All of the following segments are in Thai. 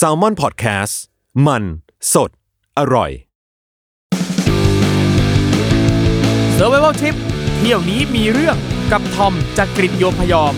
s a l ม o n PODCAST มัน สด อร่อย s u r v i v a l Trip เที่ยวนี้มีเรื่องกับทอมจากกรินโยมพยอม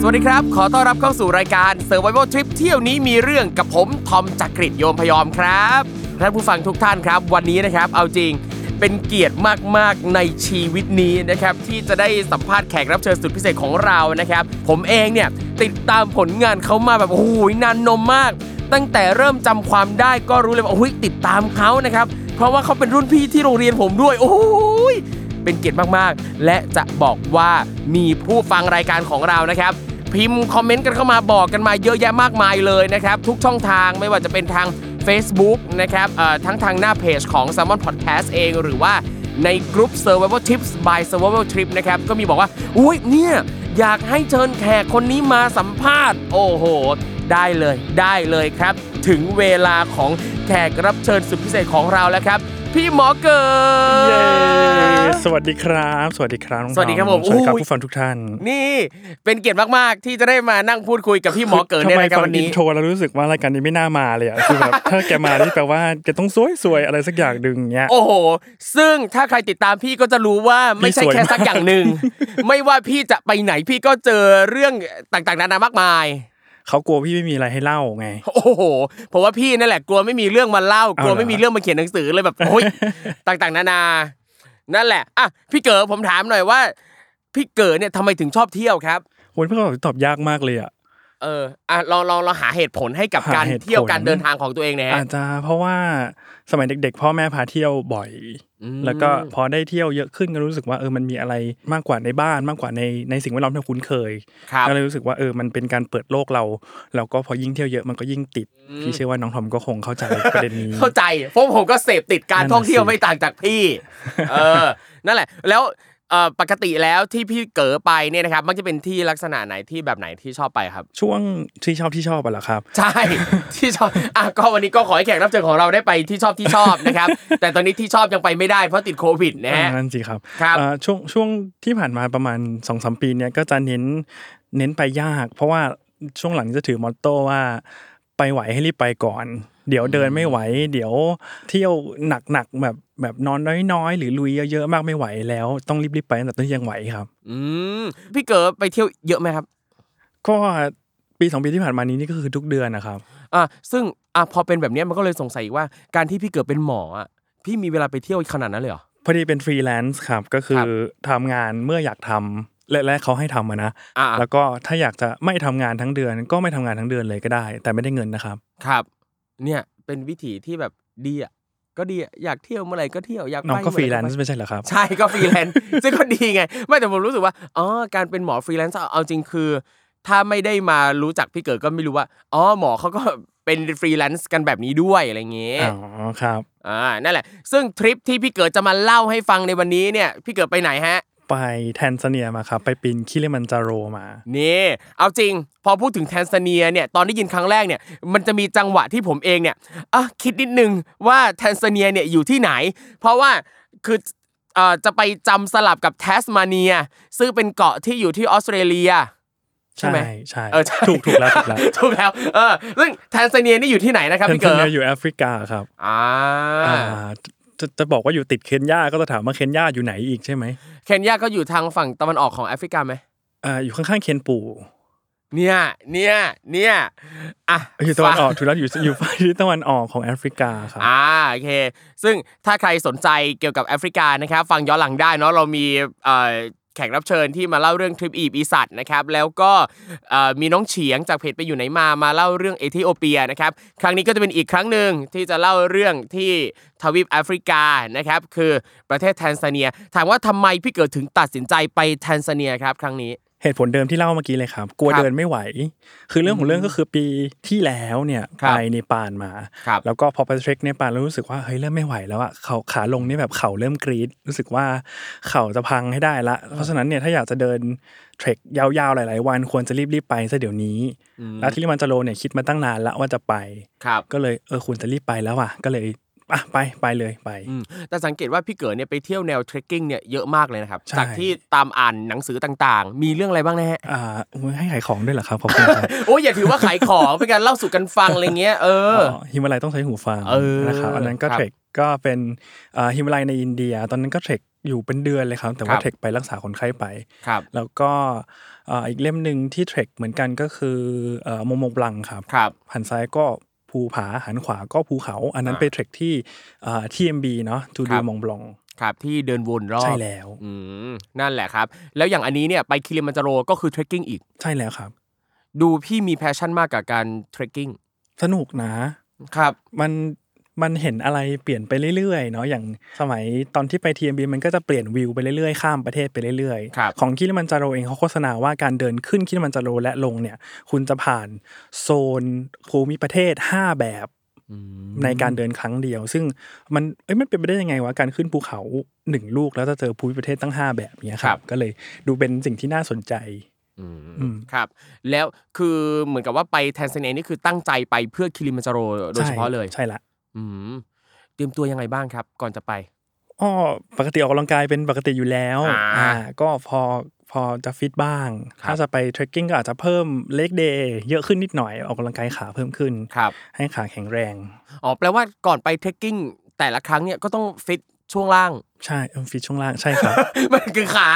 สวัสดีครับ ขอต้อนรับเข้าสู่รายการ Survival Trip เที่ยวนี้มีเรื่องกับผมทอมจากกรินโยมพยอมครับท่านผู้ฟังทุกท่านครับ วันนี้นะครับ เอาจริง เป็นเกียรติมากๆในชีวิตนี้นะครับที่จะได้สัมภาษณ์แขกรับเชิญสุดพิเศษของเรานะครับ ผมเองเนี่ยติดตามผลงานเขามาแบบโอ้โหนานนมมาก ตั้งแต่เริ่มจำความได้ก็รู้เลยว่าโอ้ยติดตามเขานะครับเพราะว่าเขาเป็นรุ่นพี่ที่โรงเรียนผมด้วย โอ้ยเป็นเกียรติมากๆ และจะบอกว่ามีผู้ฟังรายการของเรานะครับพิมพ์คอมเมนต์กันเข้ามาบอกกันมาเยอะแยะมากมายเลยนะครับ ทุกช่องทางไม่ว่าจะเป็นทาง Facebook นะครับทั้งทางหน้าเพจของ s ซ l m o n Podcast เอง หรือว่าในกลุ่ม Survival Tips by Survival Trip นะครับ ก็มีบอกว่า อุ้ยเนี่ย อยากให้เชิญแขกคนนี้มาสัมภาษณ์ โอ้โห ได้เลยได้เลยครับ ถึงเวลาของแขกรับเชิญสุดพิเศษของเราแล้วครับ พี่หมอเกิดเย้สวัสดีครับ สวัสดีครับน้องสวัสดีครับทอผมสวัสดีครับอุ้ยผู้ฟังทุกท่าน นี่เป็นเกียรติมาก ๆ ที่จะได้มานั่งพูดคุยกับพี่หมอเกิดในทำไมรายการฟัวันอินี้นโทรแล้วรู้สึกว่ารายการนี้ไม่น่ามาเลยอะคือแบบถ้าแกมานี่แปลว่าแกต้องสวยสวยๆอะไรสักอย่างหนึ่งเงี้ยโอ้โห ซึ่งถ้าใครติดตามพี่ก็จะรู้ว่าไม่ใช่พี่สวยแค่สักมากอย่างหนึ่งไม่ว่าพี่จะไปไหนพี่ก็เจอเรื่องต่าง ๆ นานามากมาย เขากลัวพี่ไม่มีอะไรให้เล่าไง โอ้โหเพราะว่าพี่นั่นแหละกลัวไม่มีเรื่องมาเล่าเอากลัวเหรอไม่มีเรื่องมาเขียนหนังสือเลยแบบโอ้ยต่างๆ นานา นั่นแหละอะพี่เก๋ผมถามหน่อยว่า พี่เก๋เนี่ยทำไมถึงชอบเที่ยวครับคนเพื่อนตอบยากมากเลยอะ เอออะลองลองลองหาเหตุผลให้กับหาการเหตุผลเที่ยวการเดินทางของตัวเองหนะฮะอาจจะเพราะว่าสมัยเด็ก ๆ พ่อแม่พาเที่ยวบ่อยอืมแล้วก็พอได้เที่ยวเยอะขึ้นก็รู้สึกว่าเออมันมีอะไรมากกว่าในบ้านมากกว่าในในสิ่งแวดล้อมที่เราคุ้นเคยครับก็เลยรู้สึกว่าเออมันเป็นการเปิดโลกเรา แล้วก็พอยิ่งเที่ยวเยอะมันก็ยิ่งติดพี่เชื่อว่าน้องทอมก็คงเข้าใจประเด็นนี้ เข้าใจเพราะผมก็เสพติดการนั่นน่ะท่องเที่ยวสิไม่ต่างจากพี่ เออนั่นแหละ แล้ว เอ่อปกติแล้วที่พี่เก๋ไปเนี่ยนะครับมักจะเป็นที่ลักษณะไหนที่แบบไหนที่ชอบไปครับ ช่วงที่ชอบที่ชอบอะเหรอครับ ใช่ที่ชอบอะก็วันนี้ก็ขอให้แขกรับเชิญของเราได้ไปที่ชอบที่ชอบนะครับ แต่ตอนนี้ที่ชอบยังไปไม่ได้เพราะติดโควิดนะฮะนั่นสิครับครับเอ่อช่วงช่วงที่ผ่านมาประมาณสองสามปีเนี้ยก็จะเน้นเน้นไปยาก เพราะว่าช่วงหลังจะถือมอตโต้ว่า ไปไหวให้รีบไปก่อน เดี๋ยวเดินไม่ไหว เดี๋ยวเที่ยวหนักๆแบบแบบนอนน้อยๆ หรือลุยเยอะๆมากไม่ไหวแล้ว ต้องรีบๆไปตั้งแต่ตอนที่ยังไหวครับ อืมพี่เก๋ไปเที่ยวเยอะไหมครับ ก็ปีสองปีที่ผ่านมานี้นี่ก็คือทุกเดือนนะครับอะซึ่งอะพอเป็นแบบเนี้ยมันก็เลยสงสัยอีกว่าการที่พี่เก๋เป็นหมออะพี่มีเวลาไปเที่ยวขนาดนั้นเลยเหรอพอดีเป็นฟรีแลนซ์ครับก็คือครับทำงานเมื่ออยากทำ และและเขาให้ทำอะนะอ่าแล้วก็ถ้าอยากจะไม่ทำงานทั้งเดือน ก็ไม่ทำงานทั้งเดือนเลยก็ได้ แต่ไม่ได้เงินนะครับ ครับ เนี่ยเป็นวิถีที่แบบดีอะก็ดีอะอยากเที่ยวเมื่อไหร่ก็เที่ยวอยากไปเมื่อไหร่ก็ไปน้องก็ฟรีแลนซ์ไม่ใช่เหรอครับ ใช่ก็ฟรีแลนซ์ซึ่งก็ดีไง ไม่แต่ผมรู้สึกว่าอ๋อการเป็นหมอฟรีแลนซ์เอาจริงคือ ถ้าไม่ได้มารู้จักพี่เกิดก็ไม่รู้ว่าอ๋อหมอเขาก็เป็นฟรีแลนซ์กันแบบนี้ด้วยอะไรเงี้ยอ๋อครับอ่านั่นแหละ ซึ่งทริปที่พี่เกิดจะมาเล่าให้ฟังในวันนี้เนี่ยพี่เกิดไปไหนฮะ ไปแทนซาเนียมาครับไปปีนคิลิมันจาโรมา นี่ เอาจริง พอพูดถึงแทนซาเนียเนี่ยตอนได้ยินครั้งแรกเนี่ยมันจะมีจังหวะที่ผมเองเนี่ยอะคิดนิดนึงว่าแทนซาเนียเนี่ยอยู่ที่ไหน เพราะว่าคือเอ่อจะไปจำสลับกับแทสมาเนีย ซึ่งเป็นเกาะที่อยู่ที่ออสเตรเลียใช่ไหมใช่เออใช่ถูกถูกแล้วถูกแล้วถูกแล้วเออซึ่งแทนซาเนียนี่อยู่ที่ไหนนะครับแทนพี่ซาเกิเนีร์ยอยู่แอฟริกาครับอ่าอ่า จะจะบอกว่าอยู่ติดเคนยาก็จะถามว่าเคนยาอยู่ไหนอีกใช่ไหมเคนยาก็อยู่ทางฝั่งตะวันออกของแอฟริกาไหมอ่าอยู่ข้างๆเคนปูเนี่ย เนี่ย เนี่ย อะ อยู่ตะวันออกถูกแล้วอยู่อยู่ฝั่งที่ตะวันออกของแอฟริกาครับ อ่า โอเค ซึ่งถ้าใครสนใจเกี่ยวกับแอฟริกานะครับ ฟังย้อนหลังได้เนาะ เรามีเอ่อ แขกรับเชิญที่มาเล่าเรื่องทริปอีบอีสัตนะครับแล้วก็มีน้องเฉียงจากเพจไปอยู่ไหนมามาเล่าเรื่องเอธิโอเปียนะครับครั้งนี้ก็จะเป็นอีกครั้งหนึ่งที่จะเล่าเรื่องที่ทวีปแอฟริกานะครับคือประเทศแทนซาเนีย ถามว่าทำไมพี่เกิดถึงตัดสินใจไปแทนซาเนียครับครั้งนี้ เหตุผลเดิมที่เล่าเมื่อกี้เลยครับ กลัวครับเดินไม่ไหว คือเรื่องของเรื่องก็คือปีที่แล้วเนี่ยครับไปเนปาลมาครับแล้วก็พอไป trek เนปาลแล้วรู้สึกว่าเฮ้ยเริ่มไม่ไหวแล้วอะเขาขาลงนี่แบบเข่าเริ่มกรี๊ดรู้สึกว่าเข่าจะพังให้ได้ละ เพราะฉะนั้นเนี่ยถ้าอยากจะเดิน trek ยาวๆหลาย ๆ วันควรจะรีบๆไปซะเดี๋ยวนี้ แล้วคิลิมันจาโรเนี่ยคิดมาตั้งนานละว่าจะไปครับก็เลยเออควรจะรีบไปแล้วอะก็เลย อะไปไปเลยไปอืมแต่สังเกตว่าพี่เกิดเนี่ยไปเที่ยวแนว trekking เนี่ยเยอะมากเลยนะครับใช่จากที่ตามอ่านหนังสือต่างๆ มีเรื่องอะไรบ้างนะฮะอ่าอุ๊ยให้ขายของด้วยเหรอครับขอบคุณครับโอ้ยอย่าถือว่าขายของเป็นการเล่าสู่กันฟังอะไรเงี้ยเออฮิมาลัยต้องใช้หูฟังเออนะครับอันนั้นก็ครับ trek ก็เป็นอ่าฮิมาลัยในอินเดีย ตอนนั้นก็ trek อยู่เป็นเดือนเลยครับ แต่ว่าครับ trek ไปรักษาคนไข้ไปครับแล้วก็อ่าอีกเล่มหนึ่งที่ trek เหมือนกันก็คือเอ่อมองบลองครับครับหันซ้ายก็ ภูผาหันขวาก็ภูเขา อันนั้นอ่าไป trek ที่ TMB เนาะครัดูบ Tour du มองบลองครับที่เดินวนรอบใช่แล้วอืมนั่นแหละครับ แล้วอย่างอันนี้เนี่ยไปคิลิมันจาโรก็คือ trekking อีก ใช่แล้วครับ ดูพี่มี passion มากกับการ trekkingสนุกนะครับ มัน มันเห็นอะไรเปลี่ยนไปเรื่อยๆเนาะอย่างสมัยตอนที่ไป TMB มันก็จะเปลี่ยนวิวไปเรื่อยๆข้ามประเทศไปเรื่อยครับของคิลิมันจาโรเองเขาโฆษณาว่าการเดินขึ้นคิลิมันจาโรและลงเนี่ย คุณจะผ่านโซนภูมิประเทศ 5 แบบในการเดินครั้งเดียว ซึ่งมันเอ้ยมันเป็นไปได้ยังไงวะการขึ้นภูเขาหนึ่งลูกแล้วจะเจอภูมิประเทศตั้ง 5 แบบเนี้ยคครัรับบก็เลยดูเป็นสิ่งที่น่าสนใจอืมอืมครับแล้วคือเหมือนกับว่าไปแทนซาเนียนี่คือตั้งใจไปเพื่อคิริมันจาโรโดยเฉพาะเลยใช่ละ อืมเตรียมตัวยังไงบ้างครับ ก่อนจะไปอ๋อปกติออกกำลังกายเป็นปกติอยู่แล้วอ่าอ่าก็พอพอจะฟิตบ้าง ครับ ถ้าจะไป trekking ก็อาจจะเพิ่ม leg day เยอะขึ้นนิดหน่อยออกกำลังกายขาเพิ่มขึ้น ครับให้ขาแข็งแรง อ๋อแปลว่าก่อนไป trekking แต่ละครั้งเนี่ยก็ต้องฟิตช่วงล่าง ใช่เออฟิตช่วงล่างใช่ครับ มันคือขา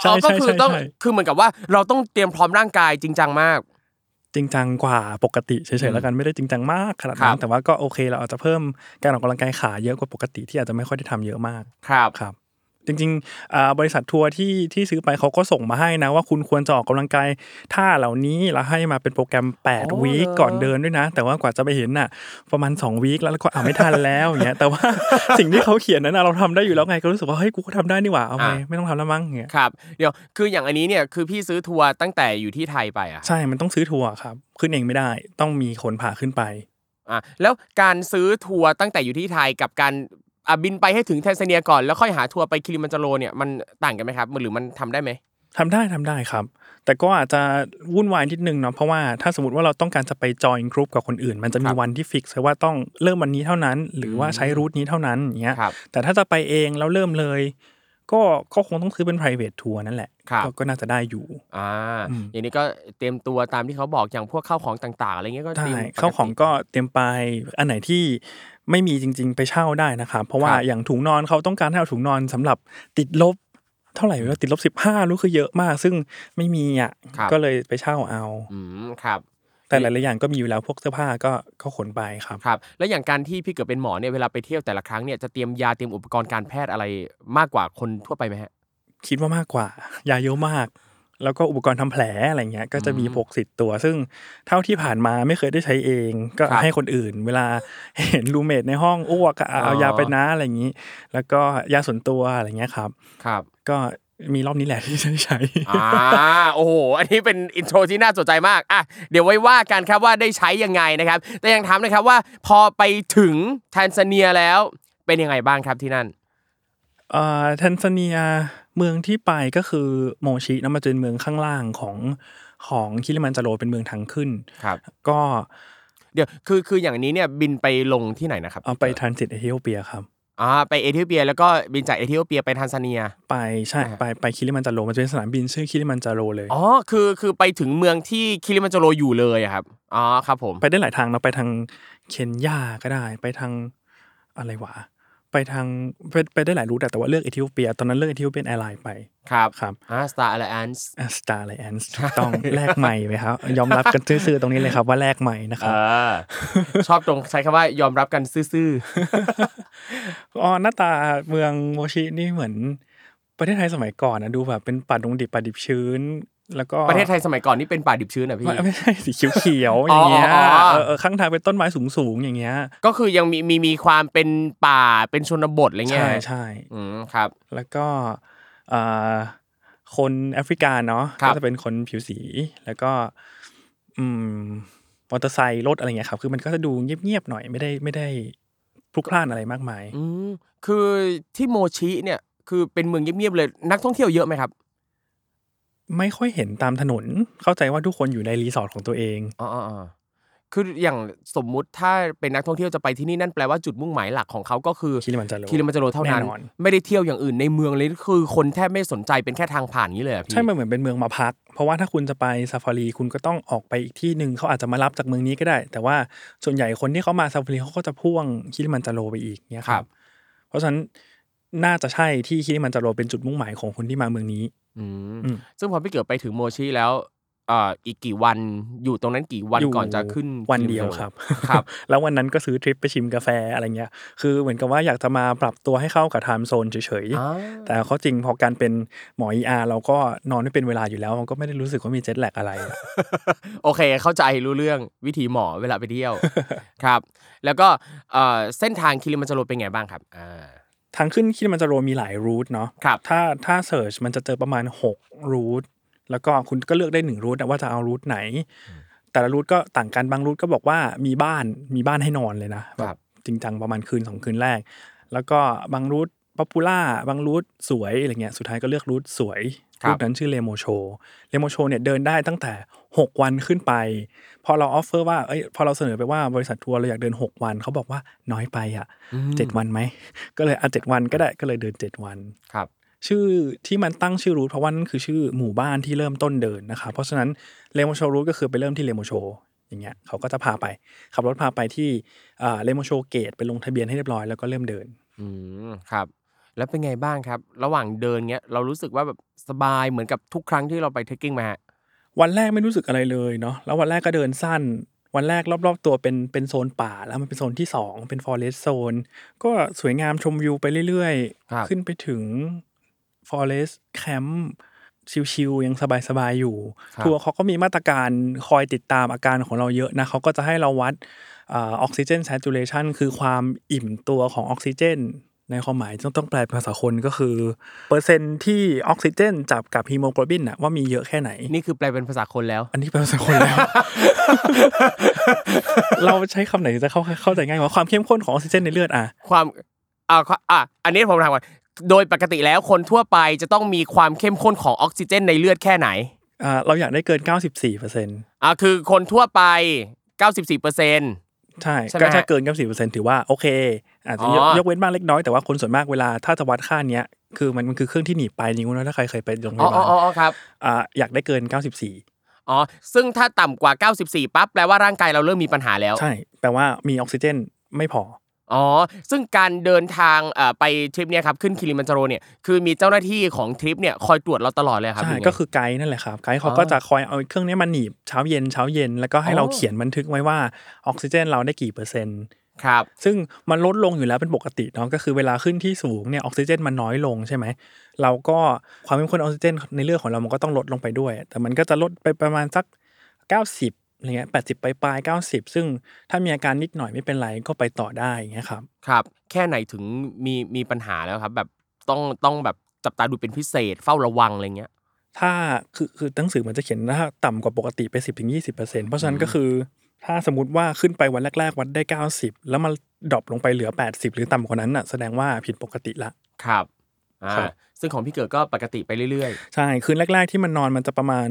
ใช่อ๋อก็ใช่คือใช่ต้องใช่คือเหมือนกับว่าเราต้องเตรียมพร้อมร่างกายจริงจังมาก จริงจังกว่าปกติเฉยๆแล้วกันอืมไม่ได้จริงจังมากขนาดนั้นครับแต่ว่าก็โอเคเราอาจจะเพิ่มการออกกำลังกายขาเยอะกว่าปกติที่อาจจะไม่ค่อยได้ทำเยอะมากครับครับ จริงๆอ่าบริษัททัวร์ที่ที่ซื้อไปเขาก็ส่งมาให้นะว่าคุณควรจะออกกำลังกายท่าเหล่านี้แล้วให้มาเป็นโปรแกรมอ๋อ8วีคเหรอก่อนเดินด้วยนะ แต่ว่ากว่าจะไปเห็นน่ะ ประมาณ2วีคแล้วแล้วก็อ่าไม่ทันแล้วอย่างเงี้ยแต่ว่าสิ่งที่เขาเขียนนั้นน่ะเราทำได้อยู่แล้วไงก็รู้สึกว่าเฮ้ยกูก็ทำได้นี่หว่าเอาไปไม่ต้องทำแล้วมั้งอย่างเงี้ยครับเดี๋ยวคืออย่างอันนี้เนี่ยคือพี่ซื้อทัวร์ตั้งแต่อยู่ที่ไทยไปอะใช่มันต้องซื้อทัวร์ครับขึ้นเองไม่ได้ต้องมีคนพาขึ้นไปอะแล้วการซื้อทัวร์ตั้งแต่อยู่ที่ไทยกับการ อะบินไปให้ถึงแทนซาเนียก่อนแล้วค่อยหาทัวร์ไปคิลิมันจาโรเนี่ยมันต่างกันไหมครับหรือมันทำได้ไหมทำได้ทำได้ครับ แต่ก็อาจจะวุ่นวายนิดนึงเนาะเพราะว่าถ้าสมมติว่าเราต้องการจะไป join group กับคนอื่น มันจะมีครับวันที่ fix ไว้ว่าต้องเริ่มวันนี้เท่านั้น หรือว่าใช้ route นี้เท่านั้นอย่างเงี้ยครับแต่ถ้าจะไปเองแล้วเริ่มเลยก็ก็คงต้องซื้อเป็น private ทัวร์นั่นแหละครับก็ก็น่าจะได้อยู่ อ่าอืมอย่างนี้ก็เตรียมตัวตามที่เขาบอกอย่างพวกข้าวของต่าง ๆ อะไรเงี้ยก็เตได้รียมปติเข้าของก็เตรียมไป อันไหนที่ ไม่มีจริง ๆ ไปเช่าได้นะครับเพราะว่าครับอย่างถุงนอนเขาต้องการให้เอาถุงนอนสำหรับติดลบเท่าไหร่วะติดลบสิบห้ารู้คือเยอะมาก ซึ่งไม่มีอะครับก็เลยไปเช่าเอาอืมครับแต่หลายๆอย่างก็มีอยู่แล้วพวกเสื้อผ้าก็ก็ขนไปครับครับ แล้วอย่างการที่พี่เกิดเป็นหมอเนี่ยเวลาไปเที่ยวแต่ละครั้งเนี่ยจะเตรียมยาเตรียมอุปกรณ์การแพทย์อะไรมากกว่าคนทั่วไปไหมฮะคิดว่ามากกว่ายาเยอะมาก แล้วก็อุปกรณ์ทำแผลอะไรเงี้ยก็จะมีอืมพกสิทธิ์ตัว ซึ่งเท่าที่ผ่านมาไม่เคยได้ใช้เอง ก็ครับให้คนอื่น เวลาเห็นรูเมทในห้องอ้วกก็เอาอ๋อยาไปนะอะไรอย่างนี้ แล้วก็ยาส่วนตัวอะไรเงี้ยครับ ครับ ก็มีรอบนี้แหละที่จะได้ใช้ อ่า โอ้โห อันนี้เป็นอินโทรที่น่าสนใจมาก อะ เดี๋ยวไว้ว่ากันครับว่าได้ใช้ยังไงนะครับ แต่ยังถามนะครับว่าพอไปถึงแทนซาเนียแล้วเป็นยังไงบ้างครับที่นั่น เอ่อ แทนซาเนีย เมืองที่ไปก็คือโมชินะมันจะเป็นเมืองข้างล่างของของคิริมันจาโรเป็นเมืองทางขึ้นครับ ก็เดี๋ยวคือคืออย่างนี้เนี่ยบินไปลงที่ไหนนะครับเอาไปทรานสิตเอธิโอเปียครับอ่าไปเอธิโอเปียแล้วก็บินจากเอธิโอเปียไปทันซาเนีย ไปใช่อ่าไปไปคิริมันจาโรมันจะเป็นสนามบินชื่อคิริมันจาโรเลยอ๋อคือคือไปถึงเมืองที่คิริมันจาโรอยู่เลยอะครับอ๋อครับผมไปได้หลายทางเนาะไปทางเคนยาก็ได้ไปทางอะไรวะ ไปทางไปไปได้หลาย route อะแต่ว่าเลือกเอธิโอเปีย ตอนนั้นเลือก Ethiopian Airline ไป ครับ ครับอ่า Star Alliance Star Alliance ถูกต้องแลกใหม่ไหมครับ ยอมรับกันซื่อๆตรงนี้เลยครับว่าแลกใหม่นะคเอรับอชอบตรงใช้คำว่ายอมรับกันซื่ออ๋อหน้าตาเมืองโมชินี่เหมือนไปประเทศไทยสมัยก่อนนะดูแบบเป็นป่าดงดิบป่าดิบชื้น แล้วก็ประเทศไทยสมัยก่อนนี่เป็นป่าดิบชื้นอะพี่ไม่ไม่ใช่สีเขียวๆอย่างเงี้ยอ๋ออ๋ออ๋อเออเออข้างทางเป็นต้นไม้สูงๆอย่างเงี้ย ก็คือยังมีมีมีความเป็นป่าเป็นชนบทอะไรเงี้ยใช่ใช่อืมครับ แล้วก็อ่าคนแอฟริกาเนาะครับก็จะเป็นคนผิวสีแล้วก็ อืมมอเตอร์ไซค์รถอะไรเงี้ยครับ คือมันก็จะดูเงียบๆหน่อยไม่ได้ไม่ได้พลุกพล่านอะไรมากมายอืมคือที่โมชิเนี่ยคือเป็นเมืองเงียบๆเลยนักท่องเที่ยวเยอะไหมครับ ไม่ค่อยเห็นตามถนน เข้าใจว่าทุกคนอยู่ในรีสอร์ทของตัวเองอ๋ออ๋ออ๋อคืออย่างสมมุติถ้าเป็นนักท่องเที่ยวจะไปที่นี่นั่นแปลว่าจุดมุ่งหมายหลักของเขาก็คือคิลิมันจาโรคิลิมันจาโรเท่านั้นแน่นอนไม่ได้เที่ยวอย่างอื่นในเมืองเลยคือคนแทบไม่สนใจเป็นแค่ทางผ่านนี้เลยอะพี่ใช่มันเหมือนเป็นเมืองมาพัก เพราะว่าถ้าคุณจะไปซาฟารีคุณก็ต้องออกไปอีกที่หนึ่งเขาอาจจะมารับจากเมืองนี้ก็ได้ แต่ว่าส่วนใหญ่คนที่เขามาซาฟารีเขาก็จะพ่วงคิริมันจาโรไปอีกเนี่ยครับ เพราะฉะนั้นน่าจะใช่ที่คิริมันจาโรเป็นจุดมุ่งหมายของคนที่มาเมืองนี้ อืมอืม ซึ่งพอพี่เกิดไปถึงโมชิแล้วเอ่ออีกกี่วันอยู่ตรงนั้นกี่วันยู่ก่อนจะขึ้นวันเดียวคิริมันจาโครับ ครับ แล้ววันนั้นก็ซื้อทริปไปชิมกาแฟอะไรเงี้ย คือเหมือนกับว่าอยากจะมาปรับตัวให้เข้ากับไทม์โซนเฉยอ่า ๆ แต่เขาจริงพอการเป็นหมอ ER เราก็นอนไม่เป็นเวลาอยู่แล้วมันก็ไม่ได้รู้สึกว่ามีเจ็ตแลกอะไรอะ โอเค เข้าใจรู้เรื่องวิธีหมอเวลาไปเที่ยว ครับ แล้วก็เอ่อเส้นทางคิลิมันจาโรเป็นไงบ้างครับอ่า ทางขึ้นคิลิมันจาโรมีหลาย route เนาะครับถ้าถ้า search มันจะเจอประมาณ6 route แล้วก็คุณก็เลือกได้หนึ่ง route ว่าจะเอา route ไหน แต่ละ route ก็ต่างกันบาง route ก็บอกว่ามีบ้านมีบ้านให้นอนเลยนะแบบจริงจังประมาณคืนสองคืนแรก แล้วก็บาง route popular บาง route สวยอะไรเงี้ยสุดท้ายก็เลือก route สวย route นั้นชื่อเลโมโชเลโมโชเนี่ยเดินได้ตั้งแต่ 6 วันขึ้นไป พอเรา offer ว่าเอ้ยพอเราเสนอไปว่าบริษัททัวร์เราอยากเดิน 6 วันเขาบอกว่าน้อยไปอะเจ็ดวันไหมก็เลยอะเจ็ดวันก็ได้ก็เลยเดิน 7 วันครับชื่อที่มันตั้งชื่อ route เพราะว่านั่นคือชื่อหมู่บ้านที่เริ่มต้นเดินนะครับเพราะฉะนั้นเลโมโช route ก็คือไปเริ่มที่เลโมโชอย่างเงี้ยเขาก็จะพาไป ขับรถพาไปที่เลโมโช gate ไปลงทะเบียนให้เรียบร้อยแล้วก็เริ่มเดินอืมครับ แล้วเป็นไงบ้างครับ ระหว่างเดินเงี้ยเรารู้สึกว่าแบบสบายเหมือนกับทุกครั้งที่เราไป trekking มาฮะวันแรกไม่รู้สึกอะไรเลยเนาะแล้ววันแรกก็เดินสั้น วันแรกรอบ ๆ ตัวเป็นเป็นโซนป่า แล้วมันเป็นโซนที่สองเป็น forest zone ก็สวยงามชมวิวไปเรื่อยครับๆขึ้นไปถึง forest camp chill ๆยังสบายๆอยู่ครับทัวร์เขาก็มีมาตรการคอยติดตามอาการของเราเยอะนะเขาก็จะให้เราวัดออกซิเจน saturation คือความอิ่มตัวของออกซิเจน ในความหมายต้องต้องแปลเป็นภาษาคนก็คือ เปอร์เซ็นต์ที่ออกซิเจนจับกับฮีโมโกลบินอะว่ามีเยอะแค่ไหน นี่คือแปลเป็นภาษาคนแล้ว อันนี้แปลภาษาคนแล้ว เราใช้คำไหนจะเข้าเข้าใจง่ายกว่าความเข้มข้นของออกซิเจนในเลือดอะความอ่าอะอันนี้ผมถามก่อนโดยปกติแล้วคนทั่วไปจะต้องมีความเข้มข้นของออกซิเจนในเลือดแค่ไหนอ่าเราอยากได้เกิน 94เปอร์เซ็นต์อ่าคือคนทั่วไป 94เปอร์เซ็นต์ ใช่ใช่ไหมก็ถ้าเกิน94เปอร์เซ็นต์ถือว่าโอเค อาจจะยกอ๋อยกเว้นบ้างเล็กน้อยแต่ว่าคนส่วนมากเวลาถ้าจะวัดค่าเนี้ยคือมันมันคือเครื่องที่หนีบไปนิ้วนะถ้าใครเคยไปโรงพอ๋อยาบาลอ๋ออ๋อครับอ่าอยากได้เกิน94อ๋อซึ่งถ้าต่ำกว่า 94ปั๊บแปลว่าร่างกายเราเริ่มมีปัญหาแล้ว ใช่ แปลว่ามีออกซิเจนไม่พอ อ๋อ ซึ่งการเดินทางเอ่อไปทริปเนี้ยครับขึ้นคิริมันจาโรเนี่ยคือมีเจ้าหน้าที่ของทริปเนี่ยคอยตรวจเราตลอดเลยครับใช่หรืไงก็คือไกด์นั่นแหละครับไกด์เขาอ๋อก็จะคอยเอาเครื่องนี้มาหนีบเช้าเย็นเช้าเย็นแล้วก็ให้เราอ๋อเขียนบันทึกไว้ว่าออกซิเจนเราได้กี่เปอร์เซ็นต์ครับซึ่งมันลดลงอยู่แล้วเป็นปกติเนาะก็คือเวลาขึ้นที่สูงเนี่ยออกซิเจนมันน้อยลงใช่ไหมเราก็ความเข้มข้นออกซิเจนในเลือดของเรามันก็ต้องลดลงไปด้วย แต่มันก็จะลดไปประมาณสัก 90 อะไรเงี้ยแปดสิบปลายๆเก้าสิบซึ่งถ้ามีอาการนิดหน่อยไม่เป็นไรก็ไปต่อได้อย่างเงี้ยครับครับ แค่ไหนถึงมีมีปัญหาแล้วครับแบบต้องต้องแบบจับตาดูเป็นพิเศษเฝ้าระวังอะไรเงี้ยถ้าคือคือหนังสือมันจะเขียนว่าต่ำกว่าปกติไป10-20%ถึงเพราะฉะนั้นก็คือ ถ้าสมมติว่าขึ้นไปวันแรก ๆ วัดได้90แล้วมันดรอปลงไปเหลือ80หรือต่ำกว่านั้นน่ะแสดงว่าผิดปกติละครับ อ่าครับซึ่งของพี่เกิดก็ปกติไปเรื่อยใช่คืนแรก ๆ ที่มันนอนมันจะประมาณ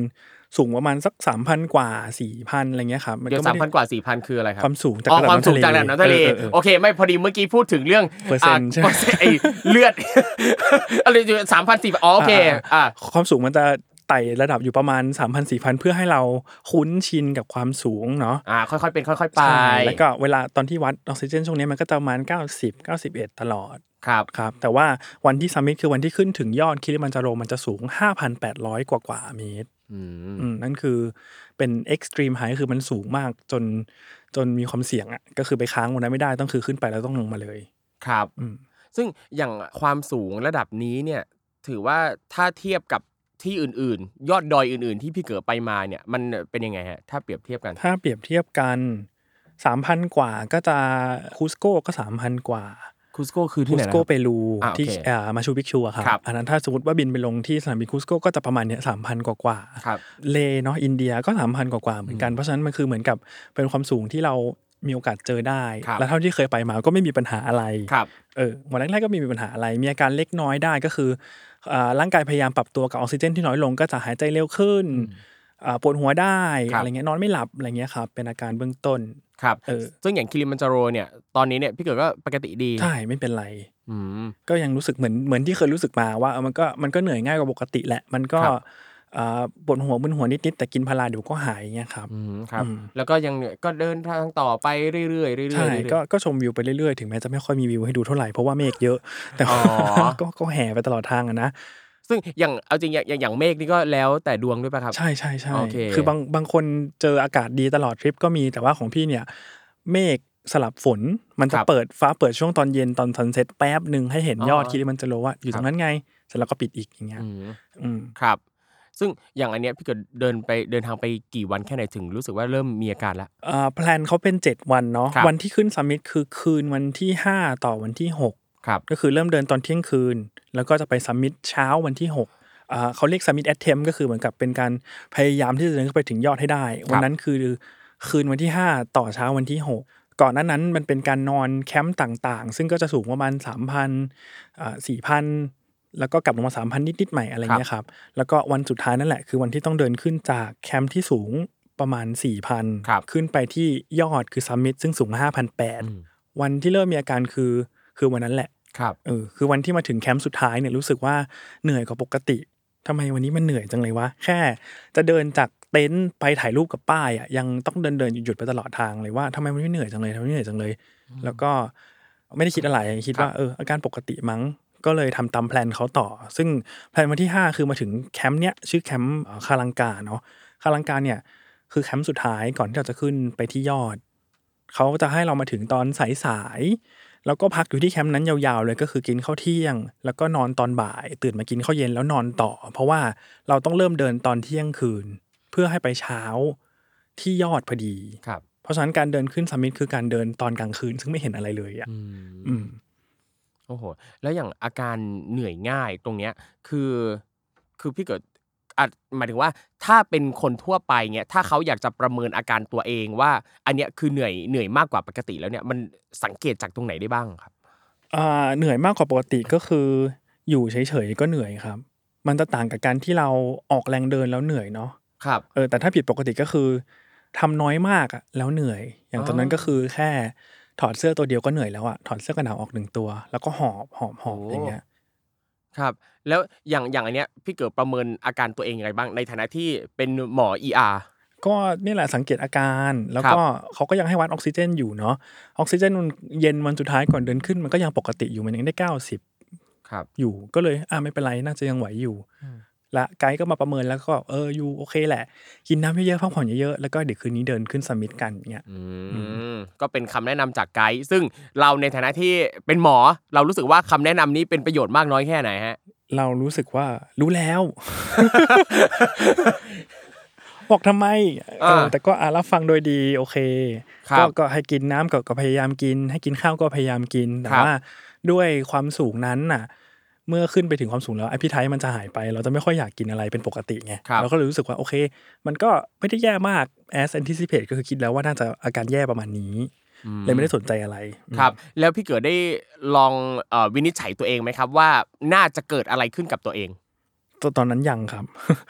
สูงประมาณสัก3,000กว่า4,000อะไรเงี้ยครับๆมันเดี๋ยวก็สามไม่พันได้กว่าสี่พันคืออะไรครับความสูงจากอ๋อระดับความสูงน้ำทะเลจากระดับน้ำทะเลเออเออเออโอเค ไม่พอดีเมื่อกี้พูดถึงเรื่องเปอร์เซ็นต์ใช่ไหมาไอเลือดอะไรอยู่สามพันสี่อ๋อโอเคอ่าความสูงมันจะไต่ระดับอยู่ประมาณ 3,000 4,000 เพื่อให้เราคุ้นชินกับความสูงเนาะอ่าค่อยๆเป็นค่อยๆไปใช่แล้วก็เวลาตอนที่วัดออกซิเจนช่วงนี้มันก็จะประมาณ 90 91 ตลอด ครับครับแต่ว่าวันที่ summit คือวันที่ขึ้นถึงยอดคิลิมันจาโรมันจะสูง 5,800 กว่ากว่าเมตรอืมอืมนั่นคือเป็น extreme high คือมันสูงมากจนจนมีความเสี่ยงอะก็คือไปค้างวันนั้นไม่ได้ต้องคือขึ้นไปแล้วต้องลงมาเลย ครับอืมซึ่งอย่างความสูงระดับนี้เนี่ยถือว่าถ้าเทียบกับที่อื่น ๆ ยอดดอยอื่น ๆ ที่พี่เก๋ไปมาเนี่ยมันเป็นยังไงฮะถ้าเปรียบเทียบกัน ถ้าเปรียบเทียบกันสามพันกว่าก็จะคูสโก้ก็สามพันกว่า คุสโกคือที่คูไหนสนะโกครับเปรูอ่าโอเคที่อ่ามาชูปิกชูอะครับครับอันนั้นถ้าสมมติว่าบินไปลงที่สนามบินคูสโกก็จะประมาณเนี้ยสามพันกว่ากว่าๆครับเลเนาะอินเดียก็สามพันกว่าๆเหมือนกันเพราะฉะนั้นมันคือเหมือนกับเป็นความสูงที่เรามีโอกาสเจอได้ครับแล้วเท่าที่เคยไปมาก็ไม่มีปัญหาอะไรครับเออวันแรกๆก็ไมมีปัญหาอะไร มีอาการเล็กน้อยได้ก็คืออ่าร่างกายพยายามปรับตัวกับออกซิเจนที่น้อยลงก็จะหายใจเร็วขึ้นอ่าปวดหัวได้ครับอะไรเงี้ยนอนไม่หลับอะไรเงี้ยครับเป็นอาการเบื้องต้น ครับเออซึ่งอย่างคิริมันจาโรเนี่ยตอนนี้เนี่ยพี่เก๋ก็ปกติดีใช่ไม่เป็นไรอืมก็ยังรู้สึกเหมือนเหมือนที่เคยรู้สึกมาว่าเออมันก็มันก็เหนื่อยง่ายกว่าปกติแหละมันก็ครับอ่าปวดหัวมึนหัวนิดๆแต่กินพาราเดี๋ยวก็หายเงี้ยครับอืมครับอืมแล้วก็ยังก็เดินทางต่อไปเรื่อยๆเรื่อยๆใช่เรื่อยๆก็ก็ชมวิวไปเรื่อยๆ ถึงแม้จะไม่ค่อยมีวิวให้ดูเท่าไหร่เพราะว่าเมฆเยอะ แต่ว่าอ๋อก็ก็แห่ไปตลอดทางอะนะ ซึ่งอย่างเอาจริงอย่างอย่างอย่างเมฆนี่ก็แล้วแต่ดวงด้วยป่ะครับ ใช่ใช่ใช่โอเคคือบางบางคนเจออากาศดีตลอดทริปก็มีแต่ว่าของพี่เนี่ย เมฆสลับฝนมันจะครับเปิดฟ้าเปิดช่วงตอนเย็นตอน sunset แป๊บหนึ่งให้เห็นอ๋อยอดคิริมันจะโรว่าอยู่ตรครังบนั้นไงเสร็จแล้วก็ปิดอีกอย่างเงี้ยอืมอืมครับ ซึ่งอย่างอันเนี้ยพี่เก๋เดินไปเดินทางไปกี่วันแค่ไหนถึงรู้สึกว่าเริ่มมีอาการละอ่า plan เขาเป็น 7 วันเนาะครับวันที่ขึ้น summit คือคืนวันที่ 5 ต่อวันที่ 6 ครับก็คือเริ่มเดินตอนเที่ยงคืน แล้วก็จะไป summit เช้าวันที่6อ่าเขาเรียกซัมมิตแอ t เทมก็คือเหมือนกับเป็นการพยายามที่จะเดินขึ้นไปถึงยอดให้ได้ วันนั้นคือคืนวันที่ 5 ต่อเช้าวันที่ 6 ก่อนหน้านั้นมันเป็นการนอนแคมป์ต่างๆ ซึ่งก็จะสูงประมาณ3,000อ่า4,000แล้วก็กลับลงมา3,000นิดๆใหม่อะไรเงี้ยครับ แล้วก็วันสุดท้ายนั่นแหละ คือวันที่ต้องเดินขึ้นจากแคมป์ที่สูงประมาณ4,000ครับขึ้นไปที่ยอดคือ summit ซึ่งสูงอืม5,800วันที่เริ่มมีอาการคือ คือวันนั้นแหละครับเออคือวันที่มาถึงแคมป์สุดท้ายเนี่ยรู้สึกว่าเหนื่อยกว่าปกติทำไมวันนี้มันเหนื่อยจังเลยวะแค่ จะเดินจากเต็นท์ไปถ่ายรูปกับป้ายอะยังต้องเดินเดินหยุดๆไปตลอดทางเลยว่าทำไมมันไม่เหนื่อยจังเลยทำไมไม่เหนื่อยจังเลย แล้วก็ไม่ได้คิดอะไรคิดว่าเอออาการปกติมั้งก็เลยทำตาม plan เขาต่อ ซึ่ง plan วันที่ 5 คือมาถึงแคมป์เนี้ยชื่อแคมป์เอ่อคาลังกาเนาะคาลังกาเนี่ยคือแคมป์สุดท้ายก่อนที่เราจะขึ้นไปที่ยอด เขาจะให้เรามาถึงตอนสายๆ แล้วก็พักอยู่ที่แคมป์นั้นยาวๆเลยก็คือกินข้าวเที่ยง แล้วก็นอนตอนบ่าย ตื่นมากินข้าวเย็นแล้วนอนต่อ เพราะว่าเราต้องเริ่มเดินตอนเที่ยงคืน เพื่อให้ไปเช้าที่ยอดพอดีครับเพราะฉะนั้นการเดินขึ้นซัมมิตคือการเดินตอนกลางคืน ซึ่งไม่เห็นอะไรเลยอะอืมอืมโอ้โห แล้วอย่างอาการเหนื่อยง่ายตรงเนี้ย คือ คือพี่เกิดอะ หมายถึงว่าถ้าเป็นคนทั่วไปเงี้ยถ้าเขาอยากจะประเมินอาการตัวเองว่า อันเนี้ยคือเหนื่อยเหนื่อยมากกว่าปกติแล้วเนี่ยมันสังเกตจากตรงไหนได้บ้างครับอ่าเหนื่อยมากกว่าปกติก็คือ อยู่เฉยๆก็เหนื่อยครับ มันจะต่างกับการที่เราออกแรงเดินแล้วเหนื่อยเนาะครับเออแต่ถ้าผิดปกติก็คือทำน้อยมากอะแล้วเหนื่อย อย่างตอนนั้นก็คือแค่ถอดเสื้อตัวเดียวก็เหนื่อยแล้วอะถอดเสื้อกันหนาวออกหนึ่งตัว แล้วก็หอบหอบหอบโอ้อย่างเงี้ย ครับ แล้วอย่าง อย่างอันเนี้ย พี่เกิดประเมินอาการตัวเองยังไงบ้าง ในฐานะที่เป็นหมอ ER ก็นี่แหละสังเกตอาการ แล้วก็เขาก็ยังให้วัดออกซิเจนอยู่เนาะ ออกซิเจนมันเย็นวันสุดท้ายก่อนเดินขึ้น มันก็ยังปกติอยู่มันยังได้เก้าสิบครับ อยู่ ก็เลย อ่าไม่เป็นไร น่าจะยังไหวอยู่ และไกด์ก็มาประเมินแล้วก็เอออยู่โอเคแหละ กินน้ำเยอะๆพักผ่อนเยอะๆแล้วก็เดี๋ยวคืนนี้เดินขึ้นสมิธกันเงี้ยอืมก็เป็นคำแนะนำจากไกด์ซึ่งเราในฐานะที่เป็นหมอเรารู้สึกว่าคำแนะนำนี้เป็นประโยชน์มากน้อยแค่ไหนฮะ เรารู้สึกว่ารู้แล้วบอกทำไมเอออ่าแต่ก็อะรับฟังโดยดีโอเคครับก็ก็ให้กินน้ำก็ก็พยายามกิน ให้กินข้าวก็พยายามกินแต่ครับว่าด้วยความสูงนั้นน่ะ เมื่อขึ้นไปถึงความสูงแล้วไอพิไทมันจะหายไป เราจะไม่ค่อยอยากกินอะไรเป็นปกติไงครับเราก็เลยรู้สึกว่าโอเค มันก็ไม่ได้แย่มาก as anticipate ก็คือคิดแล้วว่าน่าจะอาการแย่ประมาณนี้เลยไม่ได้สนใจอะไรครับ แล้วพี่เกิดได้ลองเอ่อวินิจฉัยตัวเองไหมครับ ว่าน่าจะเกิดอะไรขึ้นกับตัวเอง ตอนตอนนั้นยังครับ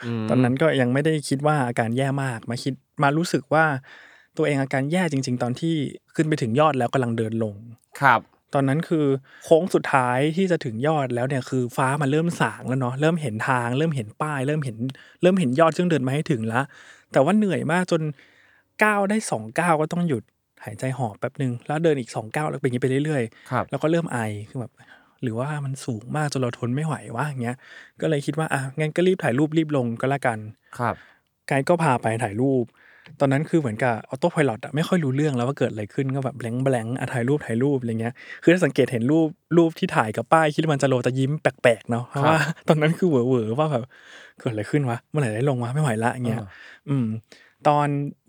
อืมตอนนั้นก็ยังไม่ได้คิดว่าอาการแย่มากมาคิดมารู้สึกว่าตัวเองอาการแย่จริง ๆ ตอนที่ขึ้นไปถึงยอดแล้วกำลังเดินลง ครับ ตอนนั้นคือโค้งสุดท้ายที่จะถึงยอดแล้วเนี่ยคือฟ้ามันเริ่มสางแล้วเนาะเริ่มเห็นทาง เริ่มเห็นป้าย เริ่มเห็นเริ่มเห็นยอดซึ่งเดินมาให้ถึงแล้วแต่ว่าเหนื่อยมากจนก้าวได้สองก้าวก็ต้องหยุดหายใจหอบแป๊บนึงแล้วเดินอีกสองก้าวแล้วเป็นอย่างนี้ไปเรื่อยๆครับแล้วก็เริ่มไอคือแบบหรือว่ามันสูงมากจนเราทนไม่ไหววะอย่างเงี้ยก็เลยคิดว่าอะงั้นก็รีบถ่ายรูปรีบลงก็แล้วกันครับไกด์ก็พาไปถ่ายรูป ตอนนั้นคือเหมือนกับ autopilot อะไม่ค่อยรู้เรื่องแล้วว่าเกิดอะไรขึ้นก็แบบ blank blank ถ่ายรูปถ่ายรูปอะไรเงี้ยคือถ้าสังเกตเห็นรูปรูปที่ถ่ายกับป้ายคิลิมันจาโรจะยิ้มแปลกๆเนาะเพราะว่าตอนนั้นคือเหวอๆว่าแบบเกิดอะไรขึ้นวะเมื่อไหร่ได้ลงวะไม่ไหวละอย่างเงี้ยอืมตอน